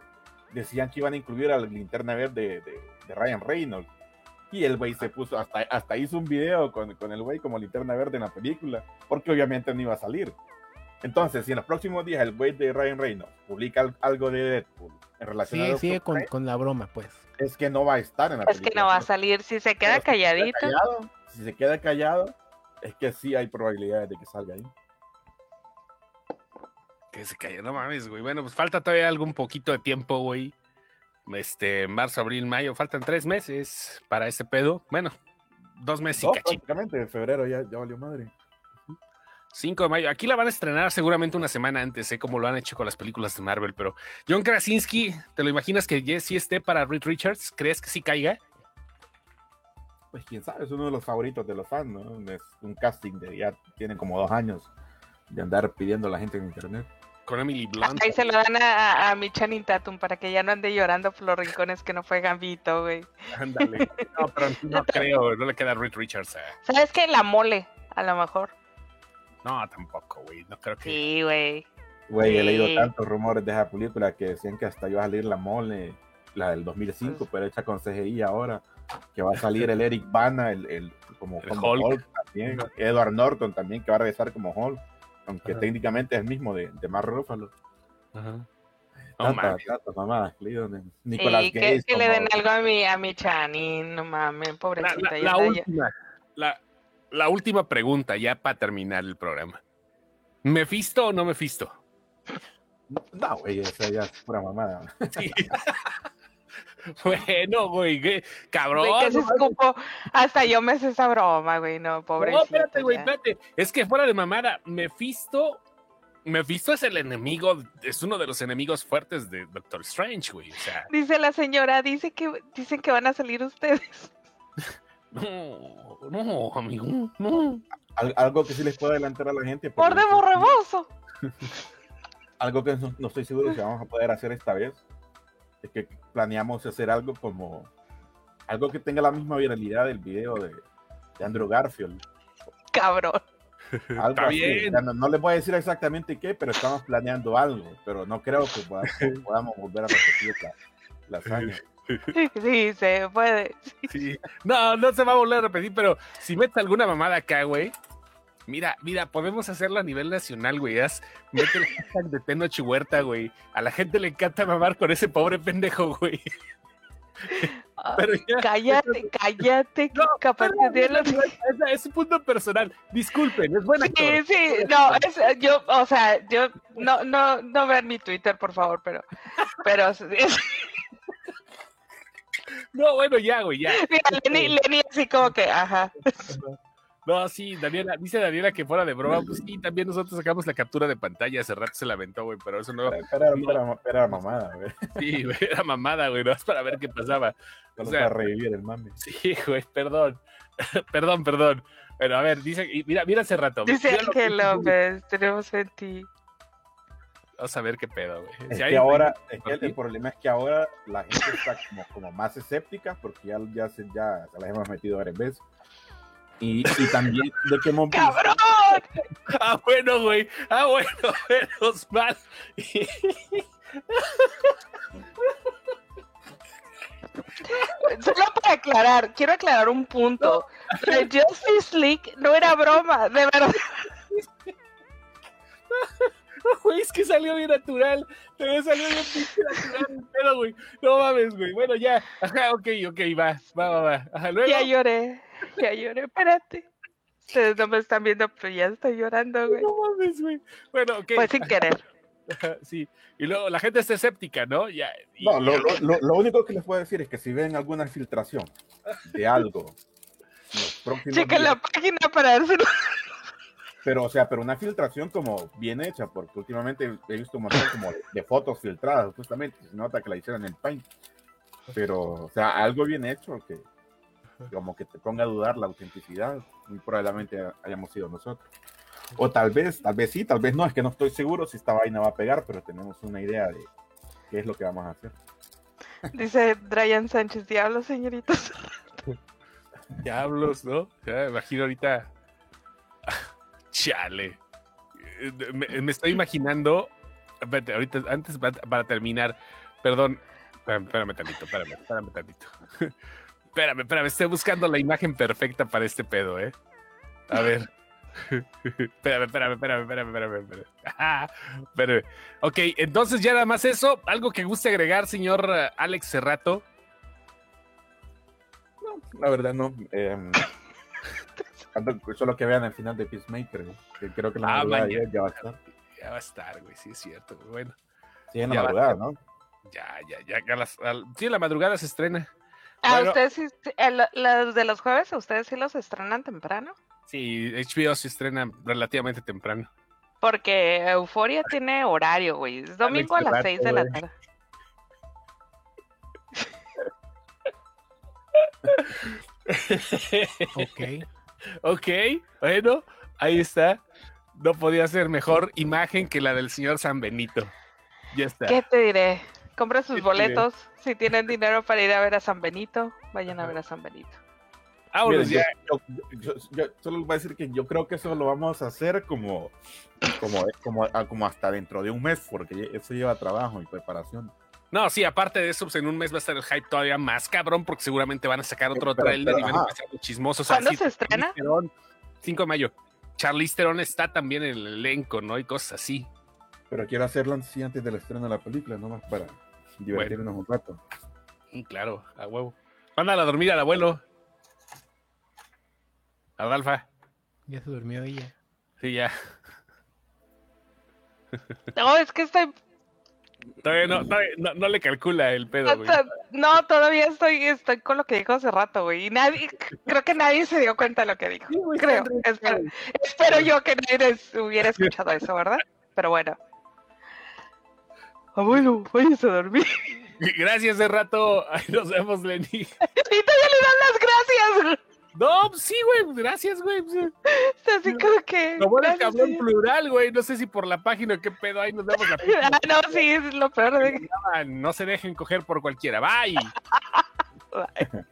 decían que iban a incluir a la linterna verde de, de Ryan Reynolds. Y el güey se puso, hasta, hasta hizo un video con, con el güey como linterna verde en la película, porque obviamente no iba a salir. Entonces, si en los próximos días el güey de Ryan Reynolds publica al- algo de Deadpool en relación a Sigue, con, la broma, pues. es que no va a estar en la Es que no va a salir. Si se queda pero si se queda calladito. callado, si se queda callado, es que sí hay probabilidades de que salga ahí. Que se cayó, no mames, güey. Bueno, pues falta todavía algún poquito de tiempo, güey. Este, marzo, abril, mayo, faltan tres meses para ese pedo. Bueno, dos meses y No, prácticamente en febrero ya, ya valió madre. 5 de mayo. Aquí la van a estrenar seguramente una semana antes, ¿eh? como lo han hecho con las películas de Marvel. Pero John Krasinski, ¿te lo imaginas que sí esté para Reed Richards? ¿Crees que sí caiga? Pues quién sabe, es uno de los favoritos de los fans, ¿no? Es un casting de ya tienen como dos años de andar pidiendo a la gente en internet. Con Emily Blunt. Ahí se lo dan a, a mi Channing Tatum para que ya no ande llorando por los rincones que no fue Gambito, güey. Ándale. No, pero no creo, no le queda a Reed Richards. eh. ¿Sabes qué? La mole, a lo mejor. No, tampoco, güey. No creo que. Sí, güey. Güey, he leído tantos rumores de esa película que decían que hasta iba a salir la mole, la del 2005, Pues- pero hecha con CGI ahora. Que va a salir el Eric Bana, el, el- como, El como Hulk. Hulk. también. Edward Norton también, que va a regresar como Hulk. Aunque Ajá. técnicamente es el mismo de, de Mark Ruffalo. Ajá. No mames. Nicolas Sí, que, que le den algo a mi, a mi Channing, no mames, pobrecita. la- última. La, la última pregunta, ya para terminar el programa. ¿Mefisto o no Mefisto? No, güey, esa ya es pura mamada. Sí. bueno, güey, qué cabrón. Güey, que se no escupo. Hasta yo me sé esa broma, güey, no, pobrecito. No, espérate, güey, espérate. Es que fuera de mamada, Mephisto. Mephisto es el enemigo, es uno de los enemigos fuertes de Doctor Strange, güey. O sea, Dice la señora, dice que dicen que van a salir ustedes. no, no, amigo, no. Al- algo que sí les puedo adelantar a la gente. Por borreboso. Algo que no, no estoy seguro si vamos a poder hacer esta vez es que planeamos hacer algo como algo que tenga la misma viralidad del video de, de Andrew Garfield. Cabrón. Algo Está así. bien. No, no les voy a decir exactamente qué, pero estamos planeando algo. Pero no creo que podamos, podamos volver a repetir la, la hazaña. Sí, se puede. Sí. No, no se va a volver a repetir, pero si metes alguna mamada acá, güey. Mira, mira, podemos hacerlo a nivel nacional, güey. Haz, mete el hashtag de Tenoch Huerta, güey. A la gente le encanta mamar con ese pobre pendejo, güey. Pero ya. Cállate, cállate, que No, capaz tiene los- Es, es un punto personal. Disculpen, es buen actor. Sí, sí, no, es, yo, o sea, yo, no, no, no vean mi Twitter, por favor, pero, pero, es- No, bueno, ya, güey, ya. mira, Lenny, Lenny así como que, ajá, No, sí, Daniela, dice Daniela que fuera de broma, pues sí, también nosotros sacamos la captura de pantalla, hace rato se lamentó, güey, pero eso no, Pero, pero, pero- pero era mamada, güey. sí, güey, era mamada, güey, no es para ver qué pasaba. Solo O sea, para revivir el mame. Sí, güey, perdón, perdón, perdón. Pero a ver, dice, y mira, mira hace rato. dice Ángel López, tenemos en ti. A ver qué pedo, güey. Es Si que hay- ahora, es que ¿Por el, el problema es que ahora la gente está como, como más escéptica porque ya, ya, se, ya se las hemos metido varias veces. Y, y también de que hemos visto- ¡Cabrón! Ah, bueno, güey. Ah, bueno, menos mal. Solo para aclarar, quiero aclarar un punto. La Justice League no era broma, de verdad. Güey, es que salió bien natural. Te salió bien pinche natural el pedo, güey. No mames, güey. Bueno, ya. Ajá, ok, ok, va. Va, va, va. Ajá, luego. Ya lloré, ya lloré, espérate. Ustedes no me están viendo, pero ya estoy llorando, güey. No mames, güey. Bueno, ok. Fue sin querer. Sí. Y luego la gente está escéptica, ¿no? Ya. y- No, lo, lo- lo- lo único que les puedo decir es que si ven alguna filtración de algo, Chequen la página para no- pero o sea, pero una filtración como bien hecha, porque últimamente he visto un montón como de, fotos filtradas, justamente, se nota que la hicieron en Paint. Pero, o sea, algo bien hecho que como que te ponga a dudar la autenticidad, muy probablemente hayamos sido nosotros. O tal vez, tal vez sí, tal vez no, es que no estoy seguro si esta vaina va a pegar, pero tenemos una idea de qué es lo que vamos a hacer. Dice Brian Sánchez, diablo, señoritos. Diablos, ¿no? Ya me imagino ahorita. Chale. Eh, Me, estoy imaginando. Espérate, ahorita, antes pa- para terminar, perdón. Espérame, espérame tantito, espérame, espérame tantito. Espérame, espérame, estoy buscando la imagen perfecta para este pedo, ¿eh? A ver. Espérame, espérame, espérame, espérame, espérame, espérame. Ah, espérame. Ok, entonces ya nada más eso. ¿Algo que guste agregar, señor eh, Alex Cerrato? La verdad no. eh, tanto- solo que vean el final de Peacemaker, que creo que la Ah, madrugada mañana. ya, ya va a estar. Ya va a estar, güey, sí es cierto. Bueno, Sí, en la madrugada, ¿no? ya, ya, ya. a las- al- sí, en la madrugada se estrena. ¿A Bueno. ustedes sí, los de los jueves, a ustedes sí los estrenan temprano? Sí, HBO se estrena relativamente temprano. Porque Euforia tiene horario, güey. Es domingo a las Cerrato, 6 de la tarde. Ok. Ok, bueno, ahí está. No podía ser mejor imagen que la del señor San Benito. Ya está. ¿Qué te diré? Compren sus ¿Qué te boletos. Si tienen dinero para ir a ver a San Benito, vayan a ver a San Benito. Miren, ya. yo, yo- yo- yo solo les voy a decir que yo creo que eso lo vamos a hacer como, como, como, como hasta dentro de un mes, porque eso lleva trabajo y preparación. No, sí, aparte de eso, pues en un mes va a estar el hype todavía más cabrón, porque seguramente van a sacar otro Pero- trailer y pero, van a los chismosos. ¿Cuándo así, se estrena? Charlize Theron, 5 de mayo. Charlize Theron está también en el elenco, ¿no? Y cosas así. Pero quiero hacerlo así antes del estreno de la película, nomás para divertirnos un rato. Mm, Claro, a huevo. Mándala a dormir al abuelo. Adalfa. Ya se durmió ella. Sí, ya. No, es que estoy. Todavía no, todavía no, no le calcula el pedo, güey. No, todavía estoy, estoy con lo que dijo hace rato, güey. Y nadie, creo que nadie se dio cuenta de lo que dijo. Creo. Espero, espero yo que nadie hubiera escuchado eso, ¿verdad? Pero bueno. Abuelo, váyase a dormir. Gracias de rato. Ahí nos vemos, Lenny. Y todavía le dan las gracias. No, pues sí, güey. Gracias, güey. Pues, Así como que. Lo bueno es que habló en plural, güey. No sé si por la página o qué pedo. Ahí nos vemos la Ah, próxima. no, sí, es lo peor de. No se dejen coger por cualquiera. Bye. Bye.